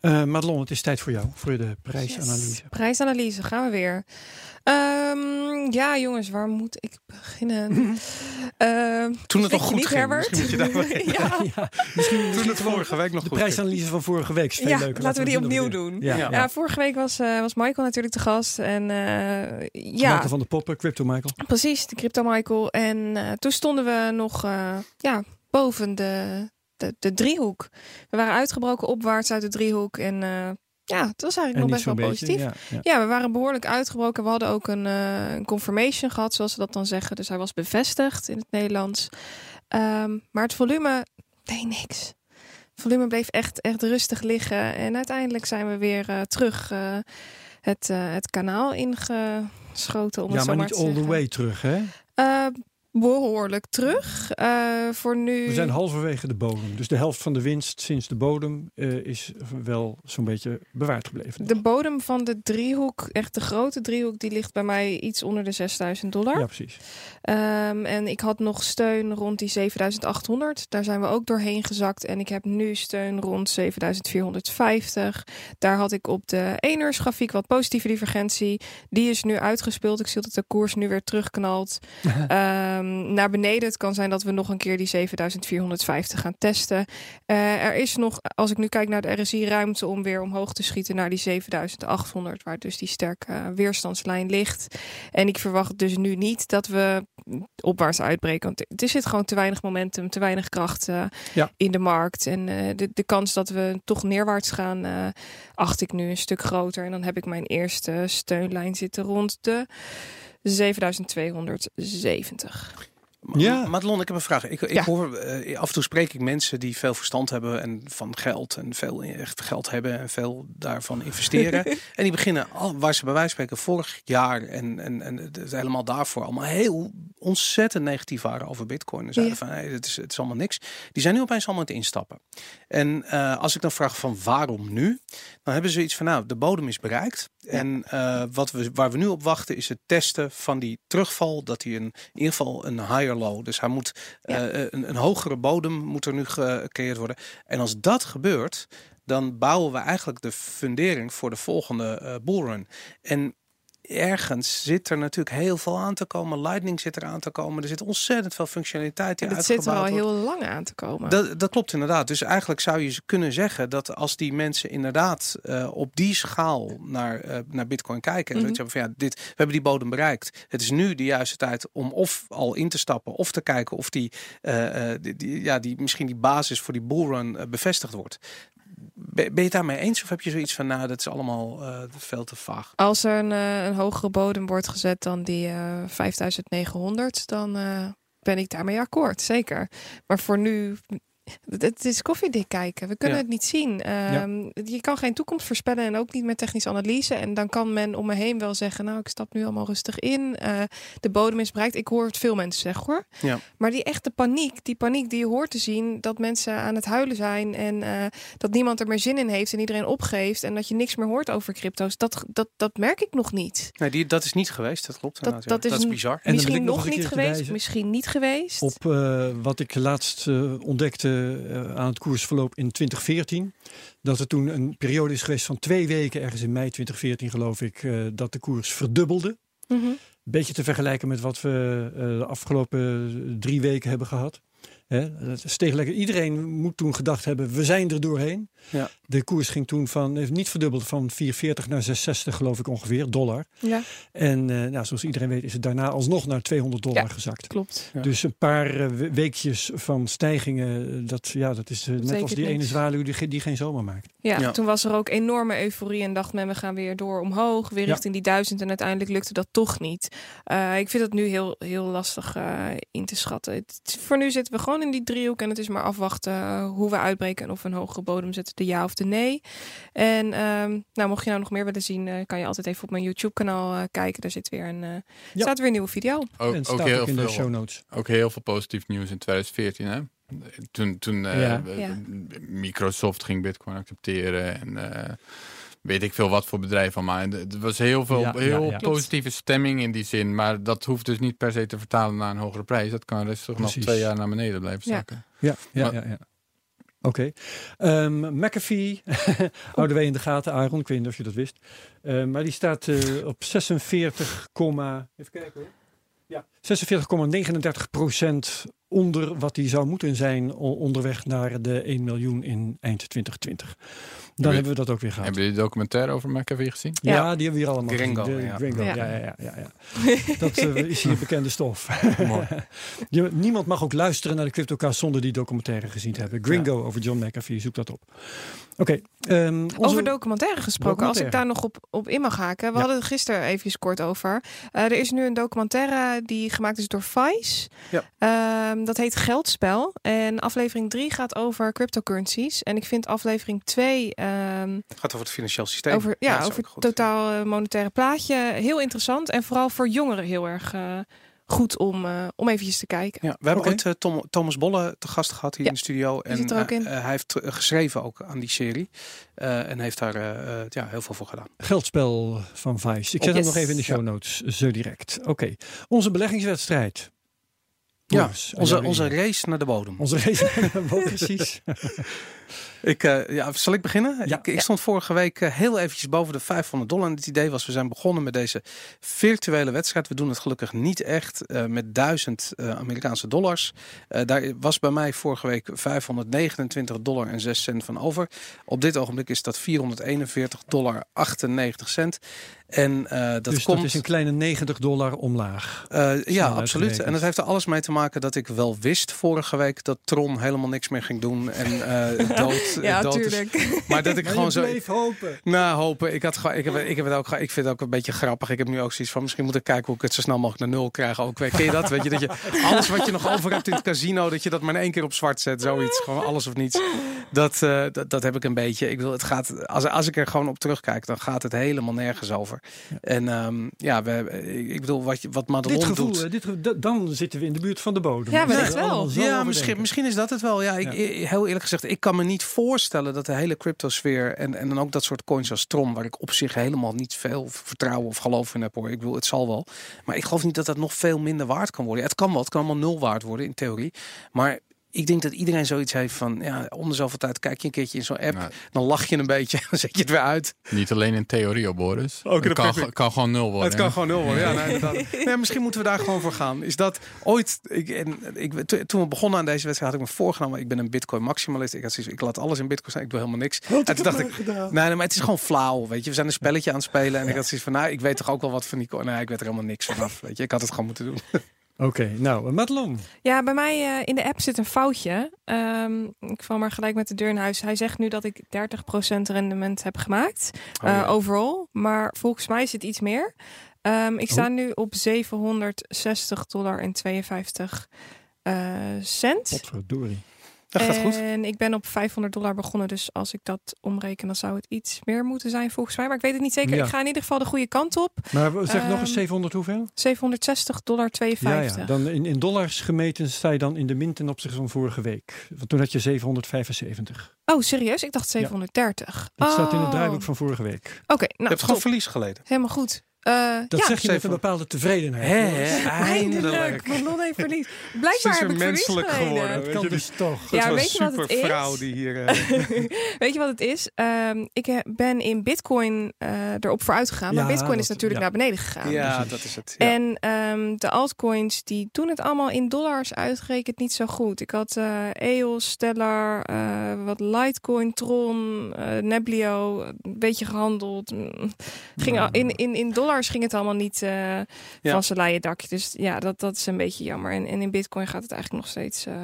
Uh, Madelon, het is tijd voor jou, voor de prijsanalyse. Yes. Prijsanalyse, gaan we weer. Um, ja, jongens, waar moet ik beginnen? uh, Toen het nog goed ging. Herbert. Misschien moet je daar ja. ja, misschien Toen het vorige week nog de goed prijsanalyse van vorige week is veel ja, leuker. laten we die opnieuw doen. Ja, Ja. ja. Ja, vorige week was, uh, was Michael natuurlijk te gast. En uh, ja, Michael van de Poppen, Crypto Michael. precies, de Crypto Michael. En uh, toen stonden we nog uh, ja, boven de, de, de driehoek. We waren uitgebroken opwaarts uit de driehoek. En uh, ja, het was eigenlijk En nog best wel positief. ja, ja. Ja, we waren behoorlijk uitgebroken. We hadden ook een, uh, een confirmation gehad, zoals ze dat dan zeggen. Dus hij was bevestigd in het Nederlands. Um, maar het volume deed niks. Het volume bleef echt, echt rustig liggen. En uiteindelijk zijn we weer uh, terug uh, het, het kanaal ingeschoten. Om ja, het zo maar maar niet all the way terug, hè? Behoorlijk terug. Uh, voor nu. We zijn halverwege de bodem. Dus de helft van de winst sinds de bodem uh, is wel zo'n beetje bewaard gebleven. De bodem van de driehoek, echt de grote driehoek, die ligt bij mij iets onder de 6000 dollar. Ja, precies. Um, en ik had nog steun rond die 7800. Daar zijn we ook doorheen gezakt. En ik heb nu steun rond 7450. Daar had ik op de eenuursgrafiek wat positieve divergentie. Die is nu uitgespeeld. Ik zie dat de koers nu weer terugknalt. um, naar beneden. Het kan zijn dat we nog een keer die 7450 gaan testen. Uh, er is nog, als ik nu kijk naar de RSI, ruimte om weer omhoog te schieten naar die 7800, waar dus die sterke uh, weerstandslijn ligt. En ik verwacht dus nu niet dat we opwaarts uitbreken. Want er zit gewoon te weinig momentum, te weinig kracht uh, ja. in de markt. En de, de kans dat we toch neerwaarts gaan, acht ik nu een stuk groter. En dan heb ik mijn eerste steunlijn zitten rond de 7270. Ja. Madelon, ik heb een vraag. Ik, ik Ja. hoor uh, af en toe spreek ik mensen die veel verstand hebben en van geld en veel echt geld hebben en veel daarvan investeren. en die beginnen al, waar ze bij wijze van spreken vorig jaar en, en, en het helemaal daarvoor allemaal heel ontzettend negatief waren over Bitcoin. En zeiden Ja. van hey, het, is, het is allemaal niks. Die zijn nu opeens allemaal aan het instappen. En uh, als ik dan vraag van waarom nu, dan hebben ze iets van nou de bodem is bereikt. En uh, wat we, waar we nu op wachten is het testen van die terugval. Dat hij een, in ieder geval een higher low. Dus hij moet Ja. uh, een, een hogere bodem moet er nu gecreëerd worden. En als dat gebeurt, dan bouwen we eigenlijk de fundering voor de volgende uh, bullrun. En ergens zit er natuurlijk heel veel aan te komen. Lightning zit er aan te komen. Er zit ontzettend veel functionaliteit die het zit er al wordt. heel lang aan te komen. Dat, dat klopt inderdaad. Dus eigenlijk zou je kunnen zeggen dat als die mensen inderdaad uh, op die schaal naar, uh, naar Bitcoin kijken. En je van ja, dit, we hebben die bodem bereikt. Het is nu de juiste tijd om of al in te stappen of te kijken of die, uh, die, die, ja, die misschien die basis voor die bullrun bevestigd wordt. Ben je het daarmee eens of heb je zoiets van nou, dat is allemaal uh, veel te vaag? Als er een, uh, een hogere bodem wordt gezet dan die uh, 5900, dan ben ik daarmee akkoord, zeker. Maar voor nu, het is koffiedik kijken. We kunnen Ja. het niet zien. Um, Je kan geen toekomst voorspellen en ook niet met technische analyse. En dan kan men om me heen wel zeggen, nou, ik stap nu allemaal rustig in. Uh, de bodem is bereikt. Ik hoor het veel mensen zeggen hoor. Ja. Maar die echte paniek, die paniek die je hoort te zien, dat mensen aan het huilen zijn en uh, dat niemand er meer zin in heeft en iedereen opgeeft en dat je niks meer hoort over crypto's, dat, dat, dat merk ik nog niet. Nee, die, dat is niet geweest. Dat klopt. Dat, is, dat is bizar. En misschien nog nog niet geweest, misschien niet geweest. Op uh, wat ik laatst uh, ontdekte uh, aan het koersverloop in 2014. Dat er toen een periode is geweest van twee weken, ergens in mei 2014 geloof ik, uh, dat de koers verdubbelde. Mm -hmm. Beetje te vergelijken met wat we uh, de afgelopen drie weken hebben gehad. Hè, iedereen moet toen gedacht hebben, we zijn er doorheen. Ja. De koers ging toen van, heeft niet verdubbeld, van 4,40 naar 6,60 geloof ik ongeveer, dollar. Ja, En eh, nou, zoals iedereen weet is het daarna alsnog naar 200 dollar Ja. gezakt. klopt. Ja. Dus een paar eh, we- weekjes van stijgingen, eh, dat, ja, dat is eh, net als die ene zwaluw die, die geen zomer maakt. Ja, Ja. toen was er ook enorme euforie en dacht men, we gaan weer door omhoog, weer Ja. richting die duizend. En uiteindelijk lukte dat toch niet. Eh, ik vind het nu heel, heel lastig eh, in te schatten. Het, voor nu zitten we gewoon in die driehoek en het is maar afwachten eh, hoe we uitbreken en of we een hogere bodem zetten, de ja of de nee. En ehm, nou, mocht je nou nog meer willen zien, eh, kan je altijd even op mijn YouTube kanaal eh, kijken. Daar zit weer een, eh, staat weer een nieuwe video. Ook, en ook, heel ook in de veel, show notes. ook heel veel positief nieuws in 2014. Hè? Toen, toen eh, Ja. Microsoft ging Bitcoin accepteren en eh, weet ik veel wat voor bedrijf allemaal. En Er was heel veel Ja, heel ja. positieve stemming in die zin, maar dat hoeft dus niet per se te vertalen naar een hogere prijs. Dat kan rustig nog twee jaar naar beneden blijven Ja. zakken. Ja, ja, Maar- ja. Oké. Ehm, McAfee houden wij in de gaten, Aaron. Ik weet niet of je dat wist. Eh, maar die staat eh, op 46, even kijken hoor. Ja, 46,39 procent onder wat die zou moeten zijn onderweg naar de 1 miljoen in eind 2020. Dan hebben we dat ook weer gehad. Hebben jullie de documentaire over McAfee gezien? Ja, Ja. die hebben we hier allemaal Gringo, gezien. De ja. Gringo, ja, Ja. ja, ja. ja, ja. Dat eh, is hier bekende stof. Mooi. Je- Niemand mag ook luisteren naar de CryptoCast zonder die documentaire gezien te hebben. Gringo over John McAfee, zoek dat op. Oké. ehm, onze- Over documentaire gesproken, als ik daar nog op, op in mag haken. We Ja. hadden het gisteren even kort over. Eh, er is nu een documentaire die gemaakt is door Vice. Ja. Ehm, dat heet Geldspel. En aflevering 3 gaat over cryptocurrencies. En ik vind aflevering 2 ehm, Het gaat over het financieel systeem. over, ja, over het totaal eh, monetaire plaatje heel interessant. En vooral voor jongeren heel erg eh, goed om, eh, om eventjes te kijken. Ja, we hebben Oké. ooit eh, Tom, Thomas Bolle te gast gehad hier Ja, in de studio. En zit er ook eh, hij heeft geschreven ook aan die serie. Eh, en heeft daar ja, heel veel voor gedaan. Geldspel van Vice. Ik zet hem nog even in de show notes, zo direct. Oké. Onze beleggingswedstrijd. Ja, onze, onze race naar de bodem. Onze race. Wat precies. Ik, eh, ja, zal ik beginnen? Ja. Ik, ik stond vorige week eh, heel eventjes boven de 500 dollar. En het idee was, we zijn begonnen met deze virtuele wedstrijd. We doen het gelukkig niet echt eh, met 1000 eh, Amerikaanse dollars. Daar was bij mij vorige week 529 dollar en 6 cent van over. Op dit ogenblik is dat 441 dollar 98 cent. En eh, dat dus komt... dat is een kleine 90 dollar omlaag. Ja, absoluut. En dat heeft er alles mee te maken dat ik wel wist vorige week dat Tron helemaal niks meer ging doen. En dood, Ja, dood is-. Maar dat ik Maar gewoon je zo. hopen. Nou, hopen. Ik, had gewoon, ik, heb, ik, heb het ook, ik vind het ook een beetje grappig. Ik heb nu ook zoiets van, misschien moet ik kijken hoe ik het zo snel mogelijk naar nul krijg. Ook, ken je dat? Weet je, dat je alles wat je nog over hebt in het casino, dat je dat maar in één keer op zwart zet. Zoiets. Gewoon alles of niets. Dat, eh, dat, dat heb ik een beetje. Ik wil, het gaat, als, als ik er gewoon op terugkijk, dan gaat het helemaal nergens over. En ehm, ja, we, ik bedoel, wat, je- wat Madelon Dit gevoel, doet. dit, ge- d- dan zitten we in de buurt van de bodem. Ja, wellicht wel. Ja, misschien, misschien is dat het wel. Ja, ik, heel eerlijk gezegd, ik kan me niet voorstellen dat de hele cryptosfeer en, en dan ook dat soort coins als Tron, waar ik op zich helemaal niet veel vertrouwen of geloof in heb hoor. Ik bedoel, het zal wel. Maar ik geloof niet dat dat nog veel minder waard kan worden. Het kan wel, het kan allemaal nul waard worden in theorie. Maar ik denk dat iedereen zoiets heeft van, ja, onder zoveel tijd kijk je een keertje in zo'n app, Nou, dan lach je een beetje, dan zet je het weer uit. niet alleen in theorie op Boris. Ook in de het kan, kan gewoon nul worden. Het kan hè? gewoon nul worden. Ja, nee, misschien moeten we daar gewoon voor gaan. Is dat ooit? Ik, en, ik, to- toen we begonnen aan deze wedstrijd had ik me voorgenomen. Ik ben een Bitcoin maximalist. Ik had zoiets, ik laat alles in Bitcoin zijn. Ik doe helemaal niks. Wat en toen dacht heb ik, nee, nee, maar het is gewoon flauw. Weet je, we zijn een spelletje aan het spelen. En ik had zoiets van, nou, ik weet toch ook wel wat van die coin. Nee, ik weet er helemaal niks vanaf. Weet je, ik had het gewoon moeten doen. Oké, nou, eh, Madelon. Ja, bij mij eh, in de app zit een foutje. Ehm, ik val maar gelijk met de deur in huis. Hij zegt nu dat ik 30% rendement heb gemaakt. Oh, eh, overal. Maar volgens mij is het iets meer. Ehm, ik sta Oh. nu op 760 dollar en 52 eh, cent. Potverdorie. Dat gaat goed. En ik ben op 500 dollar begonnen. Dus als ik dat omreken, dan zou het iets meer moeten zijn volgens mij. Maar ik weet het niet zeker. Ja. Ik ga in ieder geval de goede kant op. Maar we- zeg nog eens Ehm, 700 hoeveel? 760 dollar 52. Ja, ja. Dan in, in dollars gemeten sta je dan in de min ten opzichte van vorige week. Want toen had je 775. Oh, serieus? Ik dacht 730. Dat staat in het Oh. draaiboek van vorige week. Oké, je nou, hebt gewoon verlies geleden. helemaal goed. Eh, Dat ja, zeg je met een bepaalde tevredenheid. Hè, eindelijk. Marlon heeft verlies. Ze Blijkbaar is heb ik menselijk geworden. Dat kan dus toch. Ja, Ja, weet je wat het is? vrouw die hier... eh, Weet je wat het is? Ehm, ik eh, ben in Bitcoin eh, erop vooruit gegaan. Maar Bitcoin is natuurlijk ja. naar beneden gegaan. ja, dat is het. Ja. En ehm, de altcoins die doen het allemaal in dollars uitgerekend niet zo goed. Ik had eh EOS, Stellar, eh, wat Litecoin, Tron, eh, Neblio, een beetje gehandeld. Mm, Ging in, in, in dollars ging het allemaal niet eh, van zijn leien dakje. Dus ja, dat, dat is een beetje jammer. En, en in Bitcoin gaat het eigenlijk nog steeds, eh,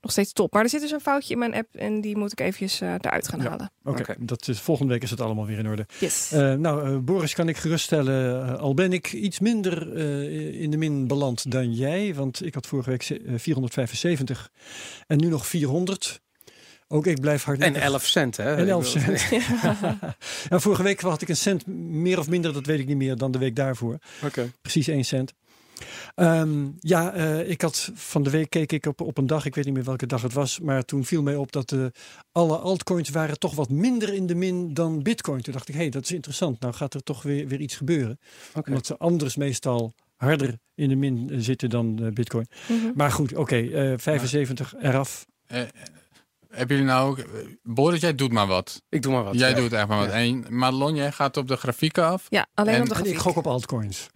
nog steeds top. Maar er zit dus een foutje in mijn app en die moet ik eventjes eh, eruit gaan Ja. halen. Oké, dat is volgende week is het allemaal weer in orde. Yes. Eh, nou, eh, Boris kan ik geruststellen, al ben ik iets minder eh, in de min beland dan jij, want ik had vorige week ze- eh, 475 en nu nog 400. Ook ik blijf hard En 11 cent, hè? En 11 Ik bedoel, cent. ja, vorige week had ik een cent meer of minder, dat weet ik niet meer, dan de week daarvoor. Oké. Precies 1 cent. Ehm, ja, eh, ik had van de week keek ik op, op een dag, ik weet niet meer welke dag het was, maar toen viel mij op dat eh, alle altcoins waren toch wat minder in de min dan bitcoin. Toen dacht ik, hé, hey, dat is interessant. Nou gaat er toch weer, weer iets gebeuren. Omdat ze anders meestal harder in de min eh, zitten dan bitcoin. Mhm. Maar goed, oké, eh, 75 eraf. Hebben jullie nou ook... Boris, jij doet maar wat. Ik doe maar wat. jij ja. doet echt maar wat. Ja. En Madelon, jij gaat op de grafieken af. Ja, alleen En- op de En ik grafiek. gok op altcoins.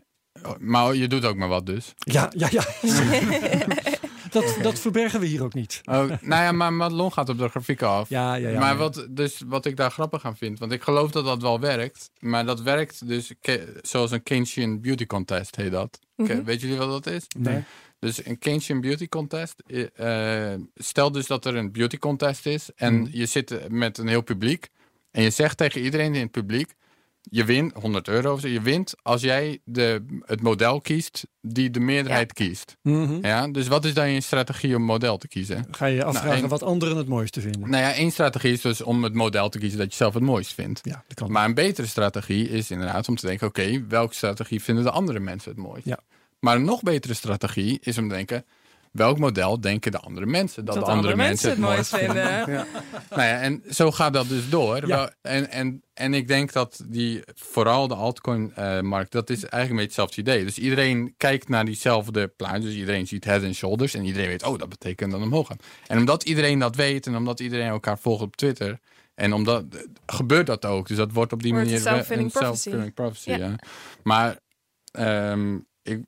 Oh, Maar je doet ook maar wat dus. Ja, ja, ja. dat, dat verbergen we hier ook niet. Oh, nou ja, maar Madelon gaat op de grafieken af. Ja, ja, ja. maar wat, dus, wat ik daar grappig aan vind, want ik geloof dat dat wel werkt. Maar dat werkt dus zoals een Keynesian Beauty Contest heet dat. Mhm. Weet jullie wat dat is? Nee. Dus een Keynesian Beauty Contest. eh, eh, stel dus dat er een beauty contest is en Mhm. je zit met een heel publiek. En je zegt tegen iedereen in het publiek, je wint 100 euro. Je wint als jij de, het model kiest die de meerderheid kiest. Mhm. Ja, dus wat is dan je strategie om model te kiezen? Ga je je afvragen Nou, één- wat anderen het mooiste vinden. Nou ja, één strategie is dus om het model te kiezen dat je zelf het mooist vindt. Ja, dat kan. Maar een betere strategie is inderdaad om te denken: oké, welke strategie vinden de andere mensen het mooist? Ja. Maar een nog betere strategie is om te denken: welk model denken de andere mensen dat, Dat de andere, mensen het mooist vinden? vinden. Ja. nou ja, en zo gaat dat dus door. Ja. En, en, en ik denk dat die, vooral de altcoin-markt, dat is eigenlijk een beetje hetzelfde idee. Dus iedereen kijkt naar diezelfde plaat. Dus iedereen ziet head and shoulders. En iedereen weet, oh, dat betekent dat omhoog gaan. En omdat iedereen dat weet en omdat iedereen elkaar volgt op Twitter. En omdat gebeurt dat ook. Dus dat wordt op die Wordt manier self-fulfilling een prophecy. self-fulfilling prophecy. Ja. Ja. Maar ehm, ik,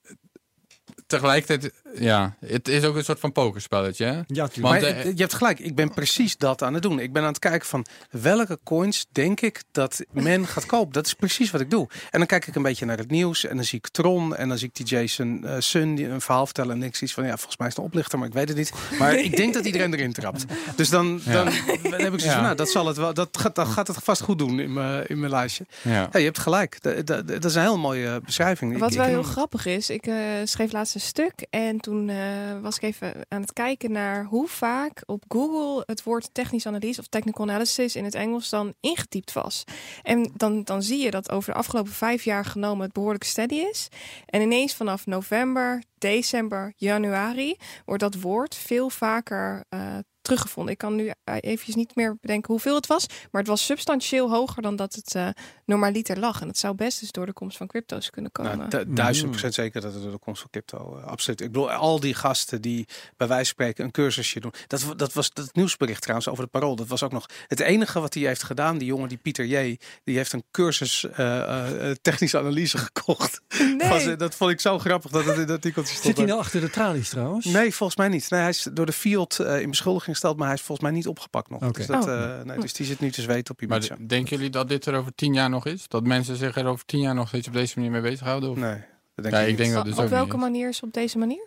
tegelijkertijd, ja, het is ook een soort van pokerspelletje. Hè? Ja, tuurlijk. Want, Maar eh, je hebt gelijk, ik ben precies dat aan het doen. Ik ben aan het kijken van welke coins denk ik dat men gaat kopen. Dat is precies wat ik doe. En dan kijk ik een beetje naar het nieuws en dan zie ik Tron en dan zie ik die Jason eh, Sun die een verhaal vertellen en ik zie van ja, volgens mij is het een oplichter, maar ik weet het niet. Maar ik denk dat iedereen erin trapt. Dus dan, dan, dan heb ik zoiets Ja. van nou, dat zal het wel, dat gaat, dat gaat het vast goed doen in mijn, in mijn lijstje. ja. Ja, je hebt gelijk. Dat, dat, dat is een heel mooie beschrijving. Ik- Wat ik- wel ik- heel grappig is, ik eh, schreef laatst een stuk en toen eh, was ik even aan het kijken naar hoe vaak op Google het woord technische analyse of technical analysis in het Engels dan ingetypt was. En dan, dan zie je dat over de afgelopen vijf jaar genomen het behoorlijk steady is. En ineens vanaf november, december, januari wordt dat woord veel vaker eh, teruggevonden. Ik kan nu eh, eventjes niet meer bedenken hoeveel het was, maar het was substantieel hoger dan dat het eh normaliter lag. En dat zou best dus door de komst van crypto's kunnen komen. Nou, du- duizend procent zeker dat het door de komst van crypto, eh, absoluut. Ik bedoel, al die gasten die bij wijze van spreken een cursusje doen. Dat, dat was dat nieuwsbericht trouwens over de parool. Dat was ook nog het enige wat hij heeft gedaan. Die jongen, die Pieter J, die heeft een cursus eh, eh, eh, technische analyse gekocht. Nee. Was, dat vond ik zo grappig dat het in dat artikeltje stond. Zit hij nou achter de tralies trouwens? Nee, volgens mij niet. Nee, hij is door de field eh, in beschuldiging gesteld, maar hij is volgens mij niet opgepakt nog. Dus, dat, Oh. eh, nee, dus die zit nu te zweten op Maar Ibiza. d- denken jullie dat dit er over tien jaar nog is? Dat mensen zich er over tien jaar nog steeds op deze manier mee bezighouden? Of? Nee, dat denk Ja, ik denk dat dus op ook welke niet. manier is op deze manier?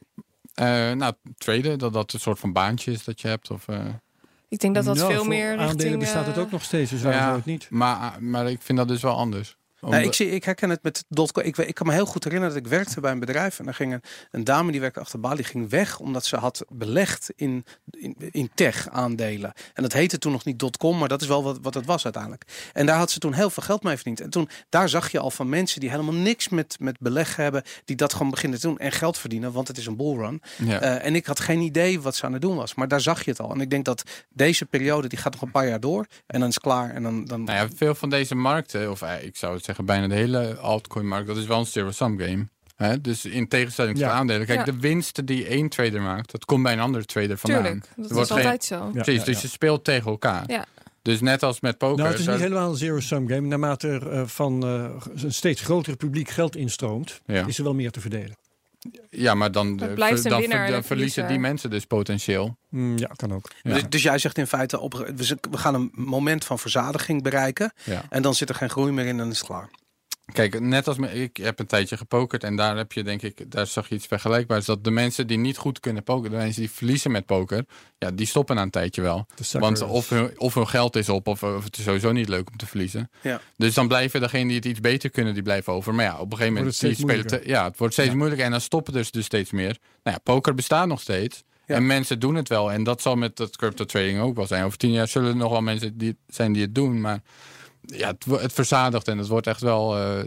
Eh, nou, traden, dat dat een soort van baantje is dat je hebt. Of, eh, Ik denk dat dat Nou, veel meer aandelen richting... bestaat het ook nog steeds, dus waarom Ja. zou het niet? maar, maar ik vind dat dus wel anders. Nou, ik, zie, ik herken het met dotcom. Ik, weet- ik kan me heel goed herinneren dat ik werkte bij een bedrijf. En er ging een, een dame die werkte achter de balie ging weg. Omdat ze had belegd in, in, in tech aandelen. En dat heette toen nog niet dotcom. Maar dat is wel wat, wat het was uiteindelijk. En daar had ze toen heel veel geld mee verdiend. En toen, daar zag je al van mensen die helemaal niks met, met beleggen hebben. Die dat gewoon beginnen te doen. En geld verdienen. Want het is een bullrun. ja. Eh, en ik had geen idee wat ze aan het doen was. Maar daar zag je het al. En ik denk dat deze periode die gaat nog een paar jaar door. En dan is het klaar. En dan, dan nou ja, veel van deze markten, of eh, ik zou het zeggen zeggen bijna de hele altcoin-markt, dat is wel een zero-sum game. Hè? Dus in tegenstelling tot Ja. aandelen. Kijk, Ja. de winsten die één trader maakt, dat komt bij een andere trader vandaan. Tuurlijk, dat Er is wordt geen- altijd zo. Ja, Precies, ja, dus je speelt tegen elkaar. Ja. Dus net als met poker. Nou, het is niet helemaal een zero-sum game. Naarmate er eh, van eh, een steeds groter publiek geld instroomt, ja. is er wel meer te verdelen. Ja, maar dan, eh, dan, dan verliezen die mensen dus potentieel. Mm, ja, kan ook. Ja. Dus, dus jij zegt in feite, op, we, gaan een moment van verzadiging bereiken. Ja. En dan zit er geen groei meer in en is het klaar. Kijk, net als me, ik heb een tijdje gepokerd en daar heb je denk ik, daar zag je iets vergelijkbaars. Dat de mensen die niet goed kunnen pokeren, de mensen die verliezen met poker, ja, die stoppen na een tijdje wel. Want of hun, of hun geld is op, of, of het is sowieso niet leuk om te verliezen. Ja. Dus dan blijven degenen die het iets beter kunnen, die blijven over. Maar ja, op een gegeven moment Wordt het die steeds spelen te- ja, het wordt steeds Ja. moeilijker en dan stoppen dus, dus steeds meer. Nou ja, poker bestaat nog steeds. Ja. En mensen doen het wel. En dat zal met dat crypto trading ook wel zijn. Over tien jaar zullen er nog wel mensen die, zijn die het doen. Maar ja, het, het verzadigt en het wordt echt wel eh,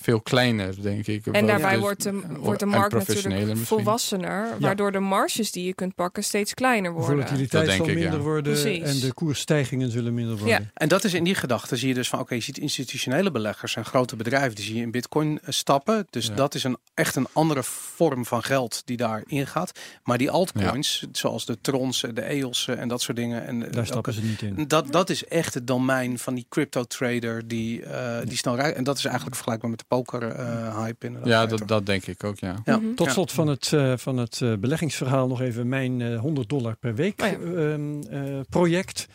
veel kleiner, denk ik. En daarbij Dus- wordt, de, wordt de markt natuurlijk misschien. volwassener, waardoor de marges die je kunt pakken steeds kleiner worden. volatiliteit zal ik, minder ja. worden Precies. en de koersstijgingen zullen minder worden. Ja. En dat is in die gedachte zie je dus van oké, je ziet institutionele beleggers en grote bedrijven die zie je in bitcoin eh, stappen. Dus Ja. dat is een echt een andere vorm van geld die daarin gaat. Maar die altcoins, zoals de trons, eh, de EOS en dat soort dingen. En Daar stappen ze niet in. dat, dat is echt het domein van die crypto trader die, eh, die snel rijdt. En dat is eigenlijk vergelijkbaar met de poker eh, hype inderdaad. Ja, dat, dat denk ik ook, ja. Ja. Mhm. Tot Ja. slot van het, eh, van het eh, beleggingsverhaal nog even mijn eh, 100 dollar per week Oh ja. ehm, eh, project.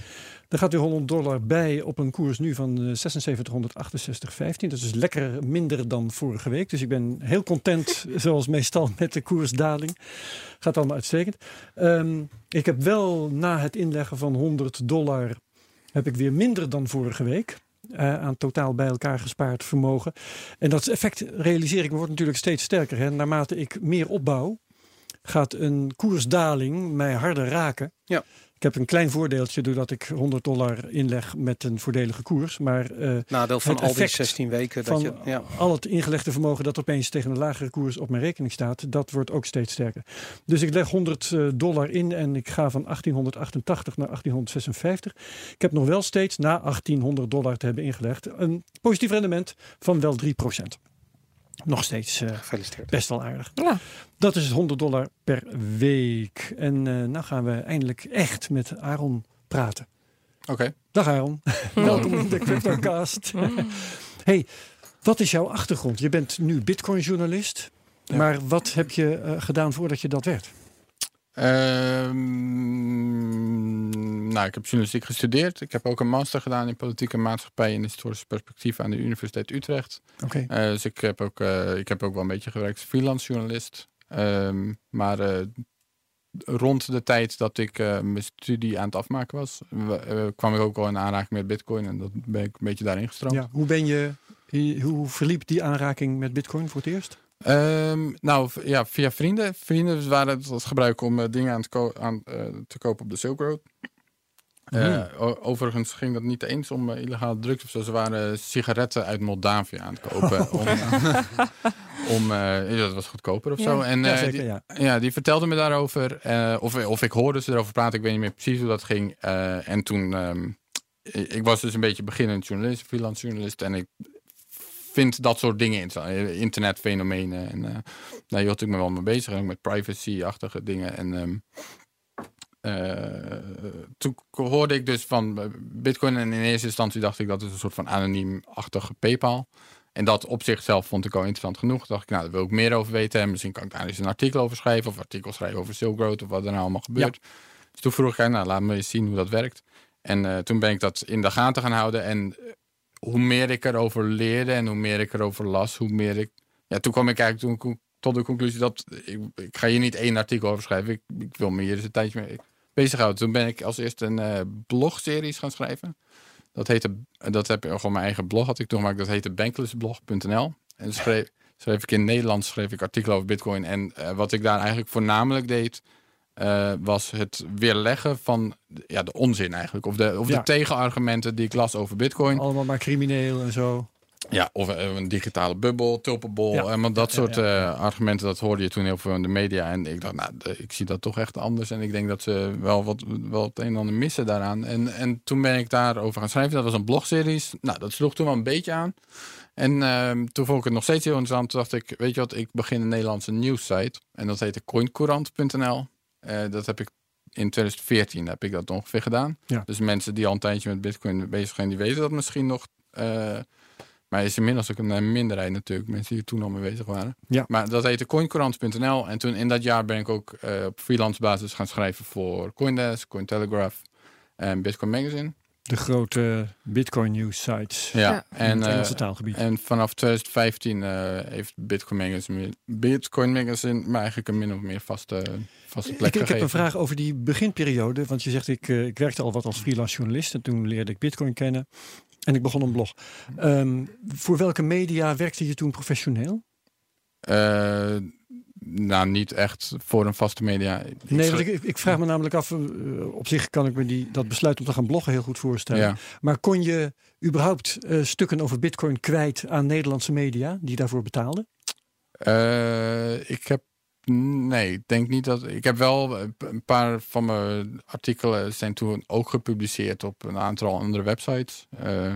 Er gaat weer 100 dollar bij op een koers nu van eh, 7668,15. Dat is lekker minder dan vorige week. Dus ik ben heel content, zoals meestal, met de koersdaling. Gaat allemaal uitstekend. Ehm, ik heb wel na het inleggen van 100 dollar... heb ik weer minder dan vorige week... eh, aan totaal bij elkaar gespaard vermogen. En dat effect realiseer ik me wordt natuurlijk steeds sterker. Hè. Naarmate ik meer opbouw, gaat een koersdaling mij harder raken. Ja. Ik heb een klein voordeeltje doordat ik 100 dollar inleg met een voordelige koers. Maar eh, Nadeel van al die effect 16 weken. Dat van je, ja. al het ingelegde vermogen dat opeens tegen een lagere koers op mijn rekening staat, dat wordt ook steeds sterker. Dus ik leg 100 eh, dollar in en ik ga van 1888 naar 1856. Ik heb nog wel steeds na 1800 dollar te hebben ingelegd een positief rendement van wel 3%. Nog steeds eh, Gefeliciteerd. best wel aardig. Ja. Dat is 100 dollar per week. En eh nou gaan we eindelijk echt met Aaron praten. Oké. Dag Aaron, welkom in de CryptoCast. hey, wat is jouw achtergrond? Je bent nu Bitcoin-journalist. Ja. Maar wat heb je eh, gedaan voordat je dat werd? Ehm, nou, ik heb journalistiek gestudeerd. Ik heb ook een master gedaan in politieke maatschappij en historisch perspectief aan de Universiteit Utrecht. Oké. Eh, dus ik heb, ook, eh, ik heb ook wel een beetje gewerkt als freelance journalist. Ehm, maar eh, rond de tijd dat ik mijn studie aan het afmaken was, kwam ik ook al in aanraking met Bitcoin en dat ben ik een beetje daarin gestroomd. Ja, hoe ben je, hoe verliep die aanraking met Bitcoin voor het eerst? Ehm, nou, ja, via vrienden. Vrienden waren het als gebruik om eh, dingen aan, te, ko- aan eh, te kopen op de Silk Road. Eh, Hmm. overigens ging dat niet eens om illegale drugs of zo. Ze waren sigaretten uit Moldavië aan het kopen. om, om, eh, ja, dat was goedkoper of Ja. zo. En, Ja, zeker, die, ja. ja, die vertelde me daarover. of, of ik hoorde ze erover praten. Ik weet niet meer precies hoe dat ging. En toen... ehm, ik was dus een beetje beginnend journalist, freelance journalist. En ik vind dat soort dingen Internetfenomenen. En eh daar hield ik me wel mee bezig. En met privacy-achtige dingen. En ehm, eh, toen hoorde ik dus van Bitcoin. En in eerste instantie dacht ik dat is een soort van anoniem-achtige PayPal. En dat op zichzelf vond ik al interessant genoeg. Dacht ik, nou, daar wil ik meer over weten. En misschien kan ik daar eens een artikel over schrijven. Of artikel schrijven over Silk Road. Of wat er nou allemaal gebeurt. Dus toen vroeg ik, nou, laat me eens zien hoe dat werkt. En eh, toen ben ik dat in de gaten gaan houden. En hoe meer ik erover leerde en hoe meer ik erover las, hoe meer ik. Ja, toen kwam ik eigenlijk toen, tot de conclusie dat ik, ik ga hier niet één artikel over schrijven. Ik, ik wil me hier eens een tijdje mee bezighouden. Toen ben ik als eerste een eh blogseries gaan schrijven. Dat heette, dat heb ik gewoon mijn eigen blog had ik toen gemaakt. Dat heette banklessblog.nl. En schreef, schreef ik in Nederlands schreef ik artikelen over Bitcoin. En eh, wat ik daar eigenlijk voornamelijk deed, eh, was het weerleggen van ja, de onzin eigenlijk. Of de, of Ja. de tegenargumenten die ik las over Bitcoin. Allemaal maar crimineel en zo. Ja, of eh, een digitale bubbel, tulpenbol. Ja. En want dat soort ja, eh, argumenten, dat hoorde je toen heel veel in de media. En ik dacht, nou, ik zie dat toch echt anders. En ik denk dat ze wel wat, wel het een en ander missen daaraan. En, en toen ben ik daarover gaan schrijven. Dat was een blogseries. Nou, dat sloeg toen wel een beetje aan. En ehm, toen vond ik het nog steeds heel interessant. Toen dacht ik, weet je wat, ik begin een Nederlandse nieuwssite. En dat heette coincourant.nl. Eh, dat heb ik in 2014 heb ik dat ongeveer gedaan. Ja. Dus mensen die al een tijdje met bitcoin bezig zijn, die weten dat misschien nog. Eh, maar is inmiddels ook een eh, minderheid natuurlijk, mensen die er toen al mee bezig waren. Ja. Maar dat heette coincourant.nl. En toen in dat jaar ben ik ook eh, op freelance basis gaan schrijven voor Coindesk, Cointelegraph en Bitcoin Magazine. De grote Bitcoin news sites. Ja. Ja. in En, het eh, taalgebied. en vanaf 2015 eh, heeft Bitcoin Magazine, Bitcoin Magazine me eigenlijk een min of meer vaste, vaste plek Ik, ik heb een vraag over die beginperiode. Want je zegt, ik, eh, ik werkte al wat als freelance journalist. En toen leerde ik Bitcoin kennen. En ik begon een blog. Ehm, voor welke media werkte je toen professioneel? Eh, nou, niet echt voor een vaste media. Nee, want ik, ik vraag me namelijk af. eh, op zich kan ik me die, dat besluit om te gaan bloggen heel goed voorstellen. ja. Maar kon je überhaupt stukken over Bitcoin kwijt aan Nederlandse media die daarvoor betaalden? Ik heb. Nee, ik denk niet dat. Ik heb wel een paar van mijn artikelen zijn toen ook gepubliceerd op een aantal andere websites. Eh,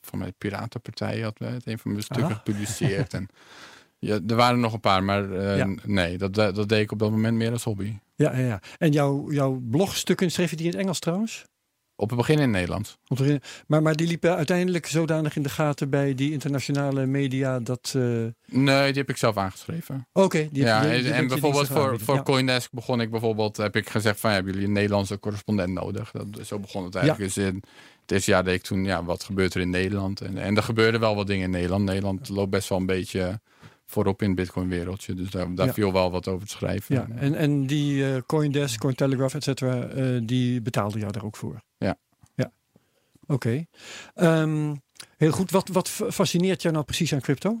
van mijn Piratenpartij had het een van mijn stukken Ah. gepubliceerd. En ja, er waren nog een paar, maar eh, Ja. nee, dat, dat deed ik op dat moment meer als hobby. Ja, ja, ja. En jouw, jouw blogstukken, schreef je die in het Engels trouwens? Op het begin in erin- Maar, maar die liepen uiteindelijk zodanig in de gaten bij die internationale media dat... eh, Nee, die heb ik zelf aangeschreven. Oké, die ja, die- die en, bijvoorbeeld voor, voor Ja. Coindesk begon ik bijvoorbeeld, heb ik gezegd van ja, hebben jullie een Nederlandse correspondent nodig? Dat, zo begon het eigenlijk. Dus in het eerste jaar deed ik toen, ja, wat gebeurt er in Nederland? En, en er gebeurden wel wat dingen in Nederland. Nederland loopt best wel een beetje voorop in het Bitcoin wereldje. Dus daar, daar Ja. viel wel wat over te schrijven. Ja, en, en die eh, Coindesk, Cointelegraph, et cetera, eh, die betaalden jou daar ook voor? Oké. Ehm, heel goed. Wat, wat fascineert jou nou precies aan crypto?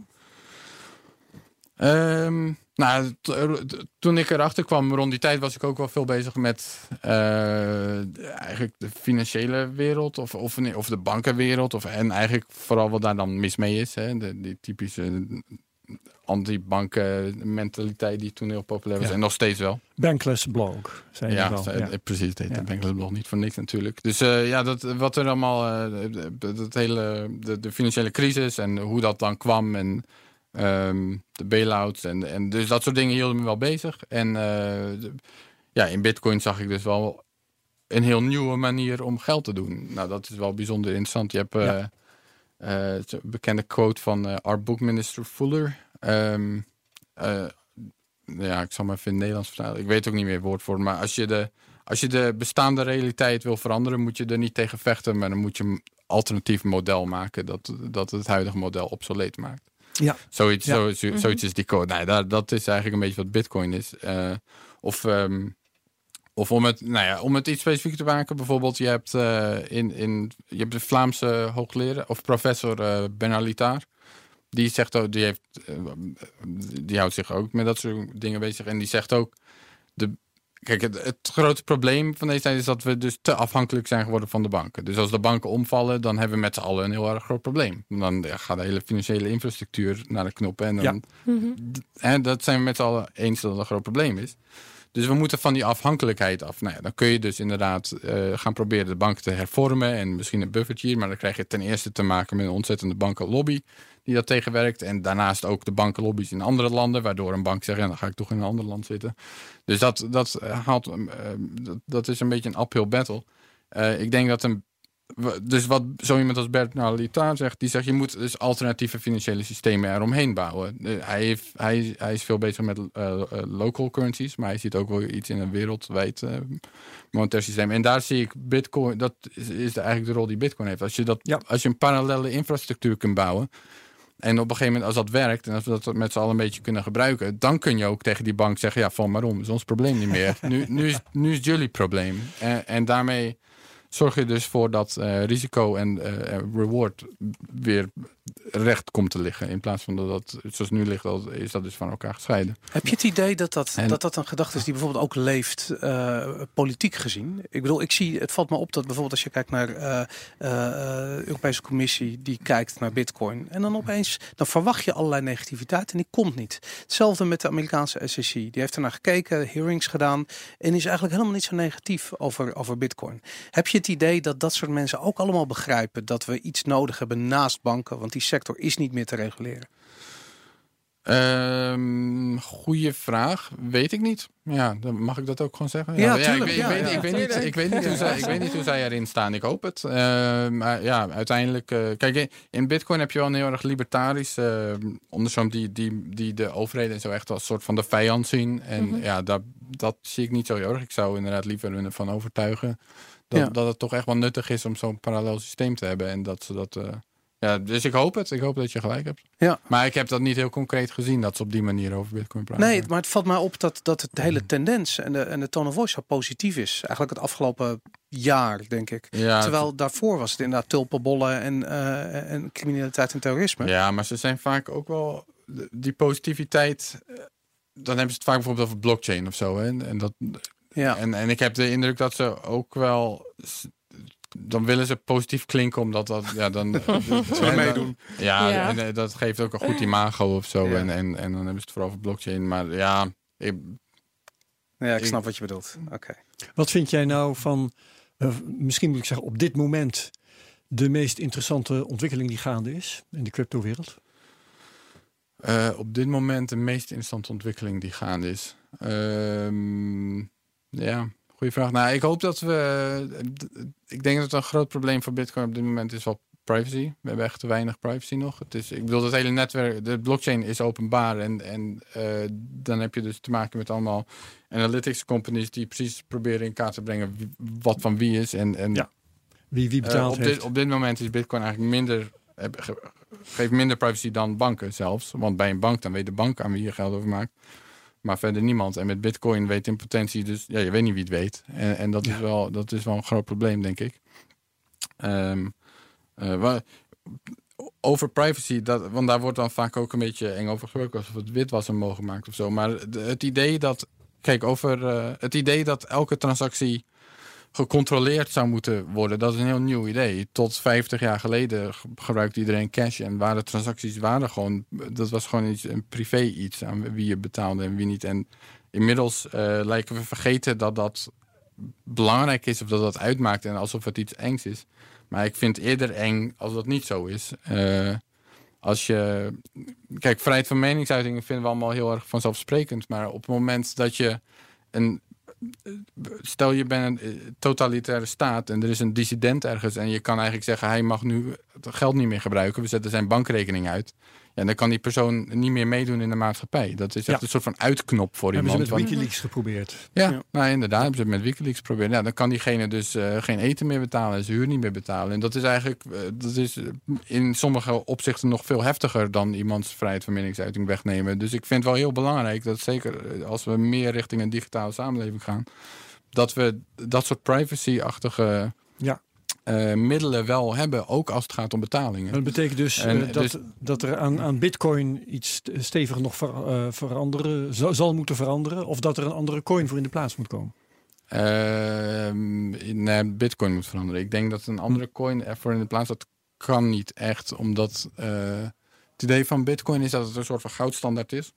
Ehm, nou, t- toen ik erachter kwam, rond die tijd was ik ook wel veel bezig met eh, eigenlijk de financiële wereld of, of, of de bankenwereld. Of, en eigenlijk vooral wat daar dan mis mee is. Hè, die typische anti-banken mentaliteit die toen heel populair was. Ja. En nog steeds wel. Bankless blog, zei je Ja, wel. eh, Ja. precies. Het Ja. de Bankless blog niet voor niks natuurlijk. Dus eh, ja, dat, wat er allemaal, de- dat hele, de, de financiële crisis en hoe dat dan kwam en ehm, de bailouts en, en dus dat soort dingen hielden me wel bezig. En de- ja, in Bitcoin zag ik dus wel een heel nieuwe manier om geld te doen. Nou, dat is wel bijzonder interessant. Je hebt Ja. Eh, een bekende quote van eh our book minister Fuller. Ehm, eh, ja, ik zal maar even in het Nederlands vertalen. Ik weet ook niet meer woord voor, maar als je de als je de bestaande realiteit wil veranderen, moet je er niet tegen vechten, maar dan moet je een alternatief model maken dat, dat het huidige model obsoleet maakt. Ja. Zoiets, Ja. zo- zo- zoiets is die code. Nee, daar, dat is eigenlijk een beetje wat Bitcoin is. Of, ehm, of om het, nou ja, om het iets specifieker te maken, bijvoorbeeld, je hebt, eh, in, in, je hebt de Vlaamse hoogleraar of professor eh Bernard Littaar. Die zegt ook, die, heeft, eh, die houdt zich ook met dat soort dingen bezig. En die zegt ook, de, kijk, het, het grote probleem van deze tijd is dat we dus te afhankelijk zijn geworden van de banken. Dus als de banken omvallen, dan hebben we met z'n allen een heel erg groot probleem. Dan ja, gaat de hele financiële infrastructuur naar de knoppen. En dan, Ja. Hè, dat zijn we met z'n allen eens dat dat een groot probleem is. Dus we moeten van die afhankelijkheid af. Nou ja, dan kun je dus inderdaad eh, gaan proberen de banken te hervormen en misschien een buffertje. Maar dan krijg je ten eerste te maken met een ontzettende bankenlobby die dat tegenwerkt. En daarnaast ook de bankenlobby's in andere landen, waardoor een bank zegt, ja, dan ga ik toch in een ander land zitten. Dus dat, dat, eh, haalt, eh, dat, dat is een beetje een uphill battle. Eh, ik denk dat een dus wat zo iemand als Bernard Littaar zegt, die zegt je moet dus alternatieve financiële systemen eromheen bouwen. Hij, heeft, hij, hij is veel bezig met eh, eh, local currencies, maar hij ziet ook wel iets in een wereldwijd eh monetair systeem. En daar zie ik Bitcoin, dat is, is eigenlijk de rol die Bitcoin heeft. Als je, dat, Ja. als je een parallele infrastructuur kunt bouwen. En op een gegeven moment, als dat werkt en als we dat met z'n allen een beetje kunnen gebruiken, dan kun je ook tegen die bank zeggen: ja, val maar om, is ons probleem niet meer. nu, nu, is, nu is jullie probleem. En, en daarmee zorg je dus voor dat eh, risico en eh, reward weer recht komt te liggen. In plaats van dat dat, zoals nu ligt, dat, is dat dus van elkaar gescheiden. Heb je het idee dat dat, En- dat, dat een gedachte is die bijvoorbeeld ook leeft eh, politiek gezien? Ik bedoel, ik zie, het valt me op dat bijvoorbeeld als je kijkt naar eh, eh, eh, Europese Commissie die kijkt naar Bitcoin. En dan opeens, dan verwacht je allerlei negativiteit en die komt niet. Hetzelfde met de Amerikaanse SEC. Die heeft ernaar gekeken, hearings gedaan en is eigenlijk helemaal niet zo negatief over, over Bitcoin. Heb je het idee dat dat soort mensen ook allemaal begrijpen dat we iets nodig hebben naast banken? Want die sector is niet meer te reguleren. Ehm goeie vraag. Weet ik niet. Ja, dan mag ik dat ook gewoon zeggen. Ja, ik, tuurlijk. weet- ik, Ja, weet, ja. ik, weet niet, ik, weet niet hoe zij, ik weet niet hoe zij erin staan. Ik hoop het. Eh, maar ja, uiteindelijk... eh, kijk, in Bitcoin heb je wel een heel erg libertarisch eh onderzoek die, die, die de overheden en zo echt als soort van de vijand zien. En Mhm. ja, dat, dat zie ik niet zo heel erg. Ik zou inderdaad liever hun ervan overtuigen dat, Ja. dat het toch echt wel nuttig is om zo'n parallel systeem te hebben. En dat ze dat... ja, dus ik hoop het. Ik hoop dat je gelijk hebt. Ja. Maar ik heb dat niet heel concreet gezien dat ze op die manier over Bitcoin praten. Nee, maar het valt mij op dat, dat het de hele tendens en de, en de tone of voice zo positief is. Eigenlijk het afgelopen jaar, denk ik. ja, Terwijl daarvoor was het inderdaad tulpenbollen en, eh, en criminaliteit en terrorisme. Ja, maar ze zijn vaak ook wel die positiviteit. eh, Dan hebben ze het vaak bijvoorbeeld over blockchain of zo. Hè? En, dat, Ja. en, en ik heb de indruk dat ze ook wel. Dan willen ze positief klinken, omdat dat. Ja, dan. we meedoen. Ja, Ja. en eh, dat geeft ook een goed imago of zo. Ja. En, en, en dan hebben ze het vooral over blockchain. Maar ja, ik, Ja, ik Ik- snap wat je bedoelt. Oké. Wat vind jij nou van, eh, misschien moet ik zeggen op dit moment, de meest interessante ontwikkeling die gaande is in de cryptowereld? Eh, op dit moment de meest interessante ontwikkeling die gaande is. Ehm, ja, goede vraag. Nou, ik hoop dat we. Ik denk dat een groot probleem voor Bitcoin op dit moment is wel privacy. We hebben echt te weinig privacy nog. Het is, ik bedoel, het hele netwerk, de blockchain is openbaar. En, en eh, dan heb je dus te maken met allemaal analytics companies die precies proberen in kaart te brengen wie- wat van wie is. En, en Ja, Wie, wie eh, betaald op, heeft. dit, op dit moment is Bitcoin eigenlijk minder, geeft minder privacy dan banken zelfs. Want bij een bank dan weet de bank aan wie je geld over maakt. Maar verder niemand. En met Bitcoin weet in potentie dus, ja, je weet niet wie het weet. En, en dat, Ja. is wel, dat is wel een groot probleem, denk ik. Ehm, eh, over privacy, dat, want daar wordt dan vaak ook een beetje eng over gesproken, alsof het witwassen mogen maken of zo. Maar de- het idee dat, kijk, over eh, het idee dat elke transactie gecontroleerd zou moeten worden, dat is een heel nieuw idee. Tot 50 jaar geleden ge- gebruikte iedereen cash en waren transacties waren gewoon, dat was gewoon iets, een privé iets aan wie je betaalde en wie niet. En inmiddels eh, lijken we vergeten dat dat belangrijk is of dat dat uitmaakt en alsof het iets engs is. Maar ik vind eerder eng als dat niet zo is. Eh, als je. Kijk, vrijheid van meningsuiting vinden we allemaal heel erg vanzelfsprekend. Maar op het moment dat je een. Stel je bent een eh, totalitaire staat en er is een dissident ergens en je kan eigenlijk zeggen hij mag nu het geld niet meer gebruiken. We zetten zijn bankrekening uit. Ja, dan kan die persoon niet meer meedoen in de maatschappij. Dat is echt Ja. een soort van uitknop voor Hebben ze iemand. met van- Wikileaks geprobeerd. ja, Ja. nou inderdaad, hebben ze het met Wikileaks geprobeerd. Ja, dan kan diegene dus eh, geen eten meer betalen en zijn huur niet meer betalen. En dat is eigenlijk, eh, dat is eh, in sommige opzichten nog veel heftiger dan iemands vrijheid van meningsuiting wegnemen. Dus ik vind het wel heel belangrijk dat zeker als we meer richting een digitale samenleving gaan, dat we dat soort privacy-achtige Ja. Eh, middelen wel hebben, ook als het gaat om betalingen. Dat betekent dus, En eh, dat, dus- dat er aan, aan bitcoin iets st- steviger nog ver- eh, veranderen, zal, zal moeten veranderen. Of dat er een andere coin voor in de plaats moet komen. Ehm, nee, Bitcoin moet veranderen. Ik denk dat een andere coin ervoor in de plaats dat kan niet echt, omdat het idee van Bitcoin is dat het een soort van goudstandaard is.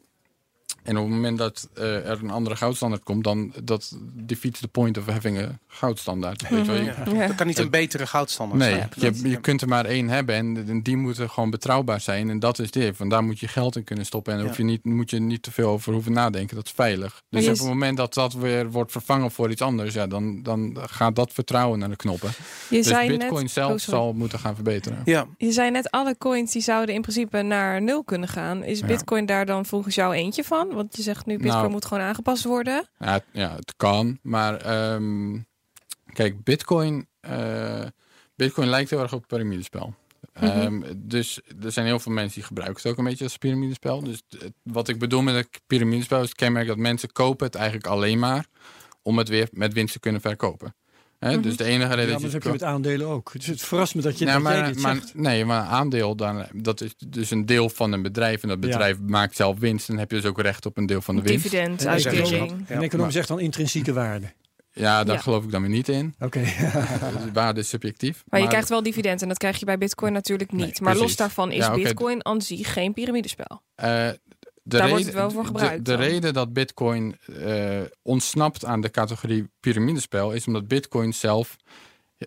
En op het moment dat eh, er een andere goudstandaard komt, dan dat defeats the point of having a goudstandaard. Weet je wel? Je- Mhm. Ja. Kan niet een betere goudstandaard Nee, zijn. je, je kunt er maar één hebben en, en die moeten gewoon betrouwbaar zijn. En dat is dit. Want daar moet je geld in kunnen stoppen. En daar Ja. je niet, moet je niet te veel over hoeven nadenken. Dat is veilig. Dus op het moment dat dat weer wordt vervangen voor iets anders, ja, dan, dan gaat dat vertrouwen naar de knoppen. Je Dus zei Bitcoin net, zelf oh, sorry. zal moeten gaan verbeteren. Ja, Je zei net alle coins die zouden in principe naar nul kunnen gaan. Is Ja. Bitcoin daar dan volgens jou eentje van? Want je zegt nu Bitcoin Nou. moet gewoon aangepast worden. Ja, het, ja, het kan. Maar ehm, kijk, Bitcoin, eh, Bitcoin lijkt heel erg op een piramidespel. Mhm. Ehm, dus er zijn heel veel mensen die gebruiken het ook een beetje als piramidespel. Dus het- wat ik bedoel met het piramidespel is het kenmerk dat mensen kopen het eigenlijk alleen maar om het weer met winst te kunnen verkopen. Hè? Mhm. Dus de enige Ja, reden maar dat dat je... heb je met aandelen ook. Dus het verrast me dat je, Ja, dat jij maar, dit maar, zegt. nee, maar een aandeel, dan, dat is dus een deel van een bedrijf. En dat Ja. bedrijf maakt zelf winst. Dan heb je dus ook recht op een deel van de winst. Dividend, En uitkering. Ja. Een econoom zegt dan intrinsieke waarde. Ja, daar Ja. geloof ik dan weer niet in. Oké. De waarde is subjectief. Maar je krijgt wel dividend en dat krijg je bij Bitcoin natuurlijk niet. Nee, maar los daarvan is Ja. Bitcoin aan zich geen piramidespel. Eh, de Daar wordt het wel voor gebruikt De, reden dat Bitcoin eh, ontsnapt aan de categorie piramidespel is omdat Bitcoin zelf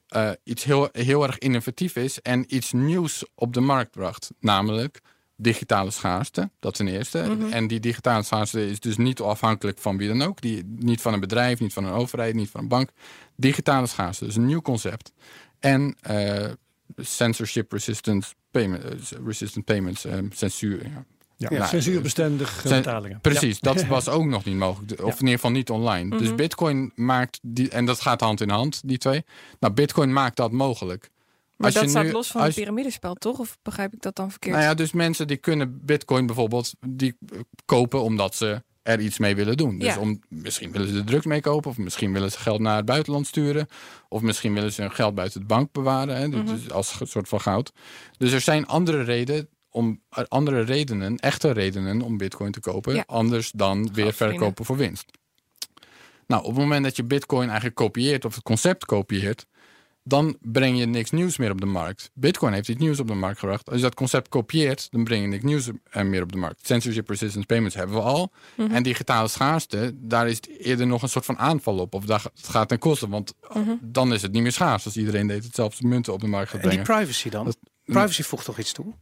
eh, iets heel, heel erg innovatief is en iets nieuws op de markt bracht. Namelijk digitale schaarste, dat ten eerste. Mhm. En die digitale schaarste is dus niet afhankelijk van wie dan ook. Die, niet van een bedrijf, niet van een overheid, niet van een bank. Digitale schaarste, dus een nieuw concept. En eh, censorship resistant, payment, resistant payments, censuur. Ja. Ja, Ja. censuurbestendig eh, Cen- betalingen. Precies, dat was ook nog niet mogelijk. Of in ieder geval niet online. Dus Mhm. Bitcoin maakt die, en dat gaat hand in hand, die twee. Nou, Bitcoin maakt dat mogelijk. Maar Als dat je staat nu- los van als het piramidespel, toch? Of begrijp ik dat dan verkeerd? Nou ja, dus mensen die kunnen Bitcoin bijvoorbeeld die eh, kopen omdat ze er iets mee willen doen. Dus Ja. om, misschien willen ze er drugs mee kopen, of misschien willen ze geld naar het buitenland sturen, of misschien willen ze hun geld buiten de bank bewaren, hè, Mhm. dus als ge- soort van goud. Dus er zijn andere redenen om andere redenen, echte redenen om Bitcoin te kopen, Ja. anders dan weer verkopen voor winst. Nou, op het moment dat je Bitcoin eigenlijk kopieert of het concept kopieert, dan breng je niks nieuws meer op de markt. Bitcoin heeft iets nieuws op de markt gebracht. Als je dat concept kopieert, dan breng je niks nieuws eh, meer op de markt. Censorship resistant payments hebben we al. Mhm. En digitale schaarste, daar is het eerder nog een soort van aanval op. Of dat het gaat ten koste, want eh, Mhm. dan is het niet meer schaars. Als iedereen deed hetzelfde munten op de markt gaat En die brengen. privacy dan? Dat- privacy voegt toch iets toe?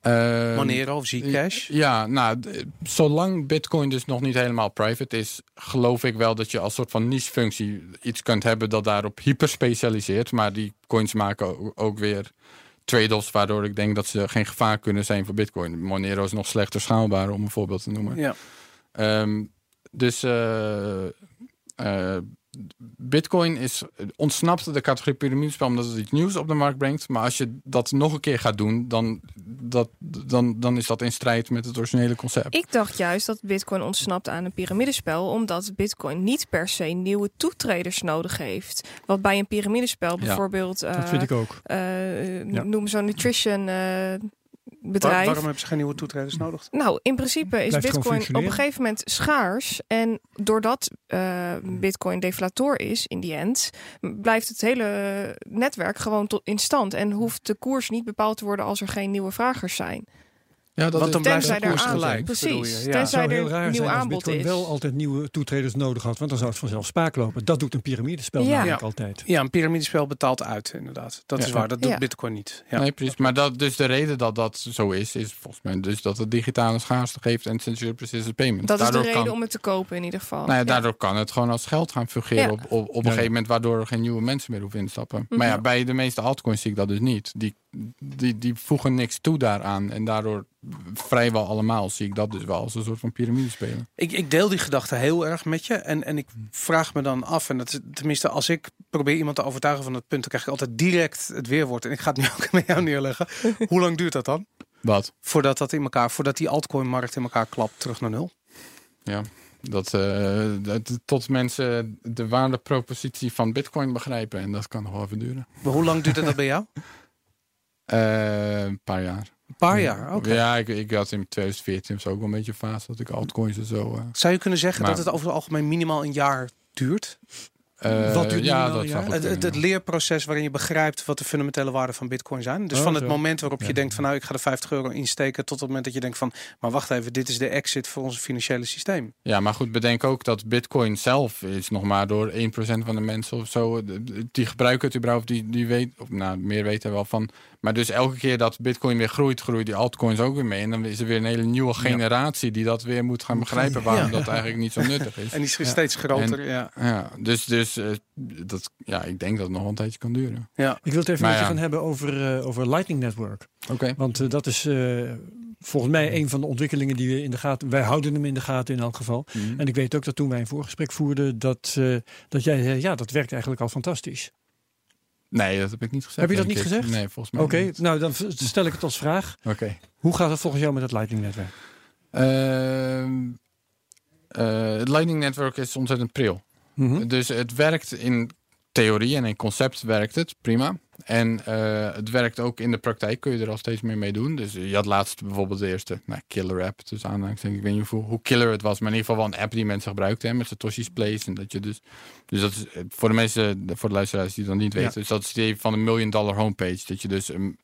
Ehm, Monero of Zcash? Ja, nou, zolang Bitcoin dus nog niet helemaal private is, geloof ik wel dat je als soort van niche-functie iets kunt hebben dat daarop hyperspecialiseert. Maar die coins maken ook weer trade-offs, waardoor ik denk dat ze geen gevaar kunnen zijn voor Bitcoin. Monero is nog slechter schaalbaar, om een voorbeeld te noemen. Ja. Ehm, dus eh, eh, Bitcoin is, ontsnapt de categorie piramidespel omdat het iets nieuws op de markt brengt. Maar als je dat nog een keer gaat doen, dan, dat, dan, dan is dat in strijd met het originele concept. Ik dacht juist dat Bitcoin ontsnapt aan een piramidespel, omdat Bitcoin niet per se nieuwe toetreders nodig heeft. Wat bij een piramidespel Ja, bijvoorbeeld, Dat eh, vind ik ook. eh, Ja. noem zo'n nutrition Waar- bedrijf. waarom hebben ze geen nieuwe toetreders nodig? Nou, in principe is Blijft Bitcoin op een gegeven moment schaars. En doordat eh, Bitcoin deflator is in die end, blijft het hele netwerk gewoon tot in stand. En hoeft de koers niet bepaald te worden als er geen nieuwe vragers zijn. Ja, dat Want is, dan blijft de koers gelijk. Precies. Ja. Het Tenzij zou er heel raar nieuw zijn als aanbod Bitcoin is. wel altijd nieuwe toetreders nodig had. Want dan zou het vanzelf spaak lopen. Dat doet een piramidespel Ja. namelijk Ja. altijd. Ja, een piramidespel betaalt uit, inderdaad. Dat Ja. is waar, dat doet Ja. Bitcoin niet. Ja. Nee, precies. Maar dat, dus de reden dat dat zo is, is volgens mij dus dat het digitale schaarste geeft en censorship resistant payment. Dat is de Daardoor reden kan, om het te kopen in ieder geval. nou ja, Ja. daardoor kan het gewoon als geld gaan fungeren Ja. op, op, op een Ja. gegeven moment, waardoor er geen nieuwe mensen meer hoeven instappen. Mhm. Maar ja, bij de meeste altcoins zie ik dat dus niet. Die, die, die voegen niks toe daaraan en daardoor vrijwel allemaal zie ik dat dus wel als een soort van piramidespelen. Ik, ik deel die gedachte heel erg met je. En, en ik vraag me dan af, en dat is, tenminste als ik probeer iemand te overtuigen van het punt, dan krijg ik altijd direct het weerwoord. En ik ga het nu ook met jou neerleggen. Hoe lang duurt dat dan? Wat? Voordat dat in elkaar, voordat die altcoin-markt in elkaar klapt terug naar nul? Dat, eh, dat tot mensen de waardepropositie van bitcoin begrijpen en dat kan nog wel even duren. Maar hoe lang duurde dat bij jou? Eh, een paar jaar. Een paar jaar, oké. Ja, ik, ik had in 2014 of zo ook wel een beetje fase dat ik altcoins en zo. eh, Zou je kunnen zeggen Maar- dat het over het algemeen minimaal een jaar duurt? eh, Wat duurt ja, dat jaar? Het, het, kunnen, het leerproces waarin je begrijpt wat de fundamentele waarden van bitcoin zijn. Dus Oh, van het zo. moment waarop je denkt van nou ik ga er 50 euro insteken tot het moment dat je denkt van maar wacht even dit is de exit voor ons financiële systeem. Ja, maar goed, bedenk ook dat bitcoin zelf is nog maar door 1% van de mensen of zo. de- de- Die gebruiken het überhaupt, die, die weet, of nou, meer weten wel van. Maar dus elke keer dat bitcoin weer groeit, groeit die altcoins ook weer mee. En dan is er weer een hele nieuwe generatie die dat weer moet gaan begrijpen waarom Ja. dat eigenlijk niet zo nuttig is. En die is Ja. steeds groter. ja. Ja, dus, dus eh, dat, ja, ik denk dat het nog een tijdje kan duren. Ja. Ik wil het even Maar met je ja. gaan hebben over, eh, over Lightning Network. Oké. Want eh, dat is eh, volgens mij een van de ontwikkelingen die we in de gaten... Wij houden hem in de gaten in elk geval. En ik weet ook dat toen wij een voorgesprek voerden... dat, eh, dat jij zei, ja, dat werkt eigenlijk al fantastisch. Nee, dat heb ik niet gezegd. Heb je dat niet ik. gezegd? Nee, volgens mij Oké, nou dan stel ik het als vraag. Oké. Hoe gaat het volgens jou met het Lightning netwerk? Ehm, eh, het Lightning Network is ontzettend pril. Mhm. Dus het werkt in theorie en in concept werkt het prima. En uh, het werkt ook in de praktijk, kun je er al steeds meer mee doen. Dus je had laatst bijvoorbeeld de eerste nou, killer app, dus aanhalingstekens. Ik weet niet hoe, hoe killer het was, maar in ieder geval wel een app die mensen gebruikten hè, met Satoshi's Place. En dat je dus, dus dat is voor de mensen, voor de luisteraars die dat niet weten, ja. dus dat is die van een million dollar homepage. Dat je dus een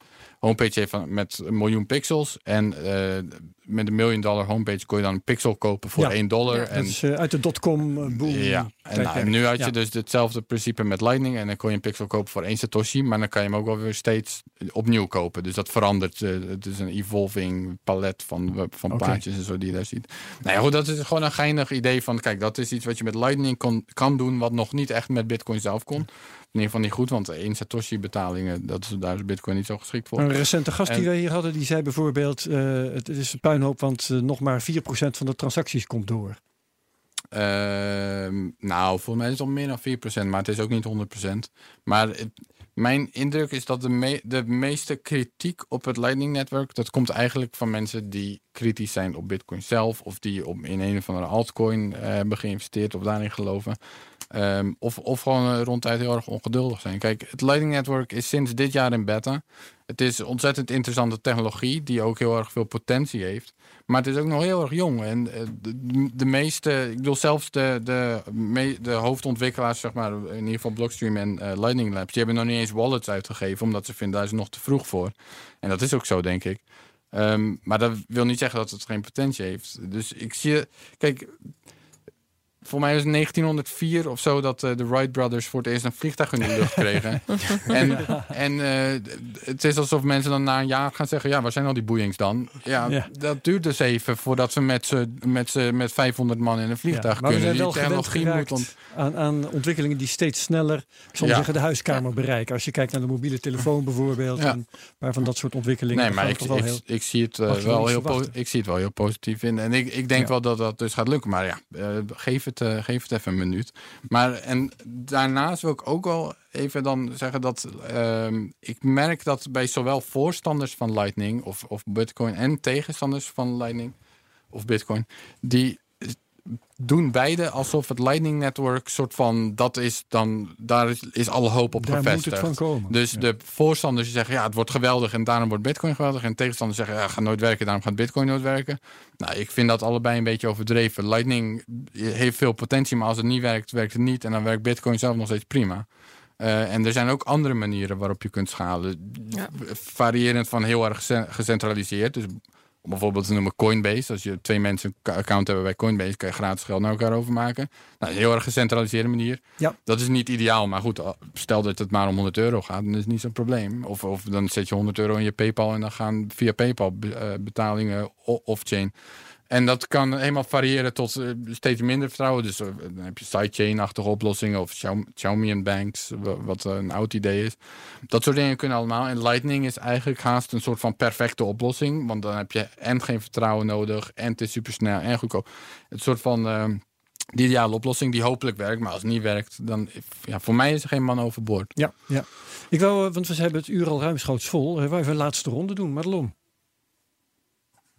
homepage heeft van, met een miljoen pixels en uh, met een million dollar homepage kon je dan een pixel kopen voor ja. 1 dollar. Ja, en, dus uh, uit de dotcom boom. Ja, en, nou, en nu had je dus hetzelfde principe met Lightning. En dan kon je een pixel kopen voor 1 Satoshi. Maar dan kan je hem ook wel weer steeds opnieuw kopen. Dus dat verandert. Uh, het is een evolving palet van, van okay. plaatjes en zo die je daar ziet. Nou ja, goed, dat is gewoon een geinig idee van... Kijk, dat is iets wat je met Lightning kon, kan doen... wat nog niet echt met Bitcoin zelf kon. In ieder geval niet goed, want één Satoshi betalingen, dat is, daar is Bitcoin niet zo geschikt voor. Een recente gast en, die wij hier hadden, die zei bijvoorbeeld... Uh, het is een puinhoop, want uh, nog maar 4% van de transacties komt door. Uh, nou, voor mij is het al meer dan 4%, maar het is ook niet 100%. Maar het, mijn indruk is dat de, me de meeste kritiek op het Lightning-netwerk... dat komt eigenlijk van mensen die kritisch zijn op Bitcoin zelf... of die op, in een of andere altcoin uh, hebben geïnvesteerd of daarin geloven... Um, of, of gewoon uh, ronduit heel erg ongeduldig zijn. Kijk, het Lightning Network is sinds dit jaar in beta. Het is ontzettend interessante technologie die ook heel erg veel potentie heeft. Maar het is ook nog heel erg jong. En uh, de, meeste, ik bedoel zelfs de, de, de hoofdontwikkelaars, zeg maar, in ieder geval Blockstream en Lightning Labs, die hebben nog niet eens wallets uitgegeven, omdat ze vinden daar is nog te vroeg voor. En dat is ook zo, denk ik. Um, maar dat wil niet zeggen dat het geen potentie heeft. Dus ik zie, kijk, voor mij was het 1904 of zo dat uh, de Wright Brothers voor het eerst een vliegtuig in de lucht kregen. en en uh, het is alsof mensen dan na een jaar gaan zeggen: ja, waar zijn al die boeiings dan? Ja, ja. dat duurt dus even voordat we met, ze, met, ze, met 500 man in een vliegtuig ja, kunnen. die technologie moet ont aan, aan ontwikkelingen die steeds sneller, ik zal zeggen, de huiskamer bereiken. Als je kijkt naar de mobiele telefoon bijvoorbeeld, en van dat soort ontwikkelingen. Nee, maar ik, ik, heel, ik, zie het uh, wel heel ik zie het wel heel positief in. En ik, ik denk wel dat dat dus gaat lukken. Maar ja, geef het uh, geef het even een minuut. Maar en daarnaast wil ik ook wel even dan zeggen dat uh, ik merk dat bij zowel voorstanders van Lightning of, of Bitcoin en tegenstanders van Lightning of Bitcoin, die doen beide alsof het Lightning Network soort van dat is dan daar is, is alle hoop op daar gevestigd. Moet het van komen. Dus ja. de voorstanders zeggen ja het wordt geweldig en daarom wordt Bitcoin geweldig en tegenstanders zeggen ja gaat nooit werken daarom gaat Bitcoin nooit werken. Nou ik vind dat allebei een beetje overdreven. Lightning heeft veel potentie maar als het niet werkt werkt het niet en dan werkt Bitcoin zelf nog steeds prima. Uh, en er zijn ook andere manieren waarop je kunt schalen. Ja. Variërend van heel erg gecentraliseerd. Dus bijvoorbeeld noemen Coinbase. Als je twee mensen een account hebben bij Coinbase, kan je gratis geld naar elkaar overmaken. Nou, een heel erg gecentraliseerde manier. Ja. Dat is niet ideaal, maar goed, stel dat het maar om 100 euro gaat, dan is het niet zo'n probleem. Of, of dan zet je 100 euro in je PayPal en dan gaan via PayPal betalingen off-chain. En dat kan helemaal variëren tot uh, steeds minder vertrouwen. Dus uh, dan heb je sidechain-achtige oplossingen of Xiaomi en Banks, wat uh, een oud idee is. Dat soort dingen kunnen allemaal. En Lightning is eigenlijk haast een soort van perfecte oplossing. Want dan heb je en geen vertrouwen nodig en het is supersnel en goedkoop. Het soort van de ideale oplossing die hopelijk werkt. Maar als het niet werkt, dan ja, voor mij is er geen man overboord. Ja, ja. Ik wou, want we hebben het uur al ruimschoots vol. We even een laatste ronde doen. Madelon.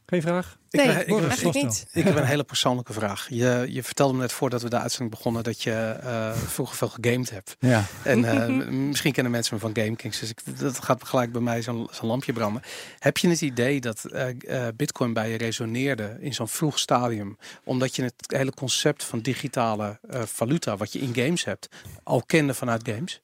Geen vraag? Nee, ik, ik, eigenlijk niet. Ik heb een hele persoonlijke vraag. Je, je vertelde me net voordat we de uitzending begonnen dat je uh, vroeger veel gegamed hebt. Ja. En uh, misschien kennen mensen me van GameKings, dus ik, dat gaat gelijk bij mij zo'n zo lampje branden. Heb je het idee dat uh, Bitcoin bij je resoneerde in zo'n vroeg stadium, omdat je het hele concept van digitale valuta, wat je in games hebt, al kende vanuit games?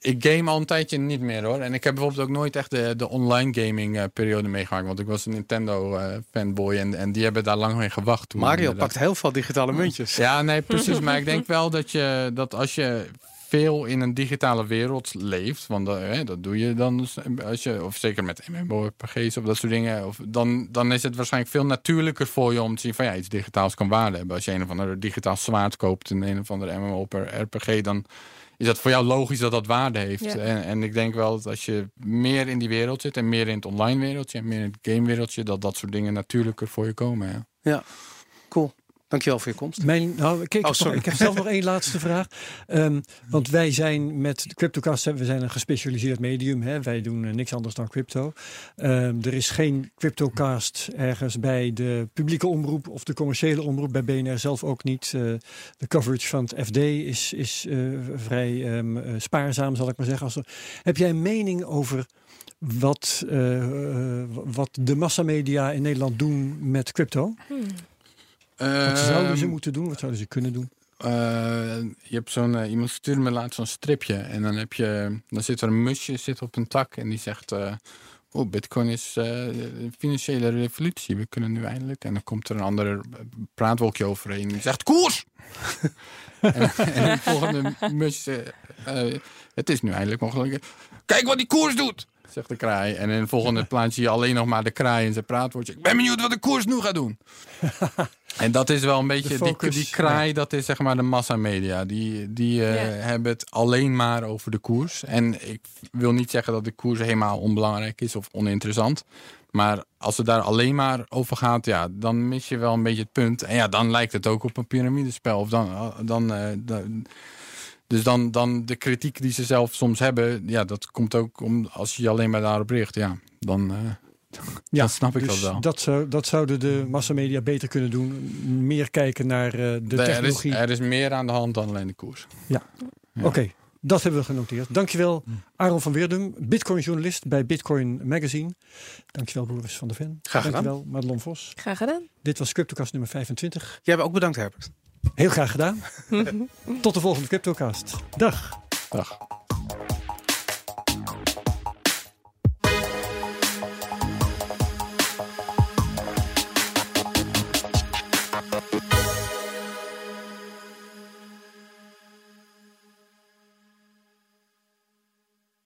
Ik game al een tijdje niet meer hoor. En ik heb bijvoorbeeld ook nooit echt de, de online gaming uh, periode meegemaakt. Want ik was een Nintendo uh, fanboy en, en die hebben daar lang mee gewacht. Toen Mario pakt heel veel digitale muntjes. Ja, nee, precies. maar ik denk wel dat, je, dat als je veel in een digitale wereld leeft, want dat, hè, dat doe je dan als je, of zeker met MMORPG's of dat soort dingen, of, dan, dan is het waarschijnlijk veel natuurlijker voor je om te zien van ja, iets digitaals kan waarde hebben. Als je een of ander digitaal zwaard koopt in een of andere MMORPG, dan is dat voor jou logisch dat dat waarde heeft. Ja. En, en ik denk wel dat als je meer in die wereld zit en meer in het online wereldje en meer in het game wereldje, dat dat soort dingen natuurlijker voor je komen. Ja, ja. cool. Dankjewel voor je komst. Mijn, nou, kijk, Oh, ik, sorry. ik heb zelf nog één laatste vraag. Ehm, want wij zijn met de CryptoCast, we zijn een gespecialiseerd medium. Hè? Wij doen eh, niks anders dan crypto. Ehm, er is geen CryptoCast ergens bij de publieke omroep of de commerciële omroep. Bij BNR zelf ook niet. Eh, de coverage van het FD is, is eh, vrij ehm, eh, spaarzaam, zal ik maar zeggen. Als er- heb jij een mening over wat, wat de massamedia in Nederland doen met crypto? Hmm. Wat zouden ze Ehm, moeten doen? Wat zouden ze kunnen doen? Eh, je hebt zo'n eh, iemand stuurde me laatst zo'n stripje en dan heb je dan zit er een musje zit op een tak en die zegt eh oh Bitcoin is een financiële revolutie. We kunnen nu eindelijk. En dan komt er een ander praatwolkje overheen die zegt koers! En, en het volgende musje het is nu eindelijk mogelijk. Kijk wat die koers doet! zegt de kraai. En in het volgende plaatje zie je alleen nog maar de kraai en zijn praatwoordje. Ik ben benieuwd wat de koers nu gaat doen en dat is wel een beetje, die, focus, die kraai, dat is zeg maar de massamedia. Die, die eh, hebben het alleen maar over de koers. En ik wil niet zeggen dat de koers helemaal onbelangrijk is of oninteressant. Maar als het daar alleen maar over gaat, ja, dan mis je wel een beetje het punt. En ja, dan lijkt het ook op een piramidespel. Of dan, dan, eh, dan, dus dan, dan de kritiek die ze zelf soms hebben, ja, dat komt ook om als je je alleen maar daarop richt. Ja, dan, eh, dan snap ik dus dat wel. Dat, zou, dat zouden de massamedia beter kunnen doen. Meer kijken naar eh, de er, is, technologie. er is meer aan de hand dan alleen de koers. Ja. Oké, dat hebben we genoteerd. Dankjewel. Aaron van Weerdum, Bitcoin-journalist bij Bitcoin Magazine. Dankjewel Boris van der Ven. Graag gedaan. Dankjewel Madelon Vos. Graag gedaan. Dit was CryptoCast nummer 25. Jij hebt ook bedankt, Herbert. Heel graag gedaan. Tot de volgende CryptoCast. Dag. Dag.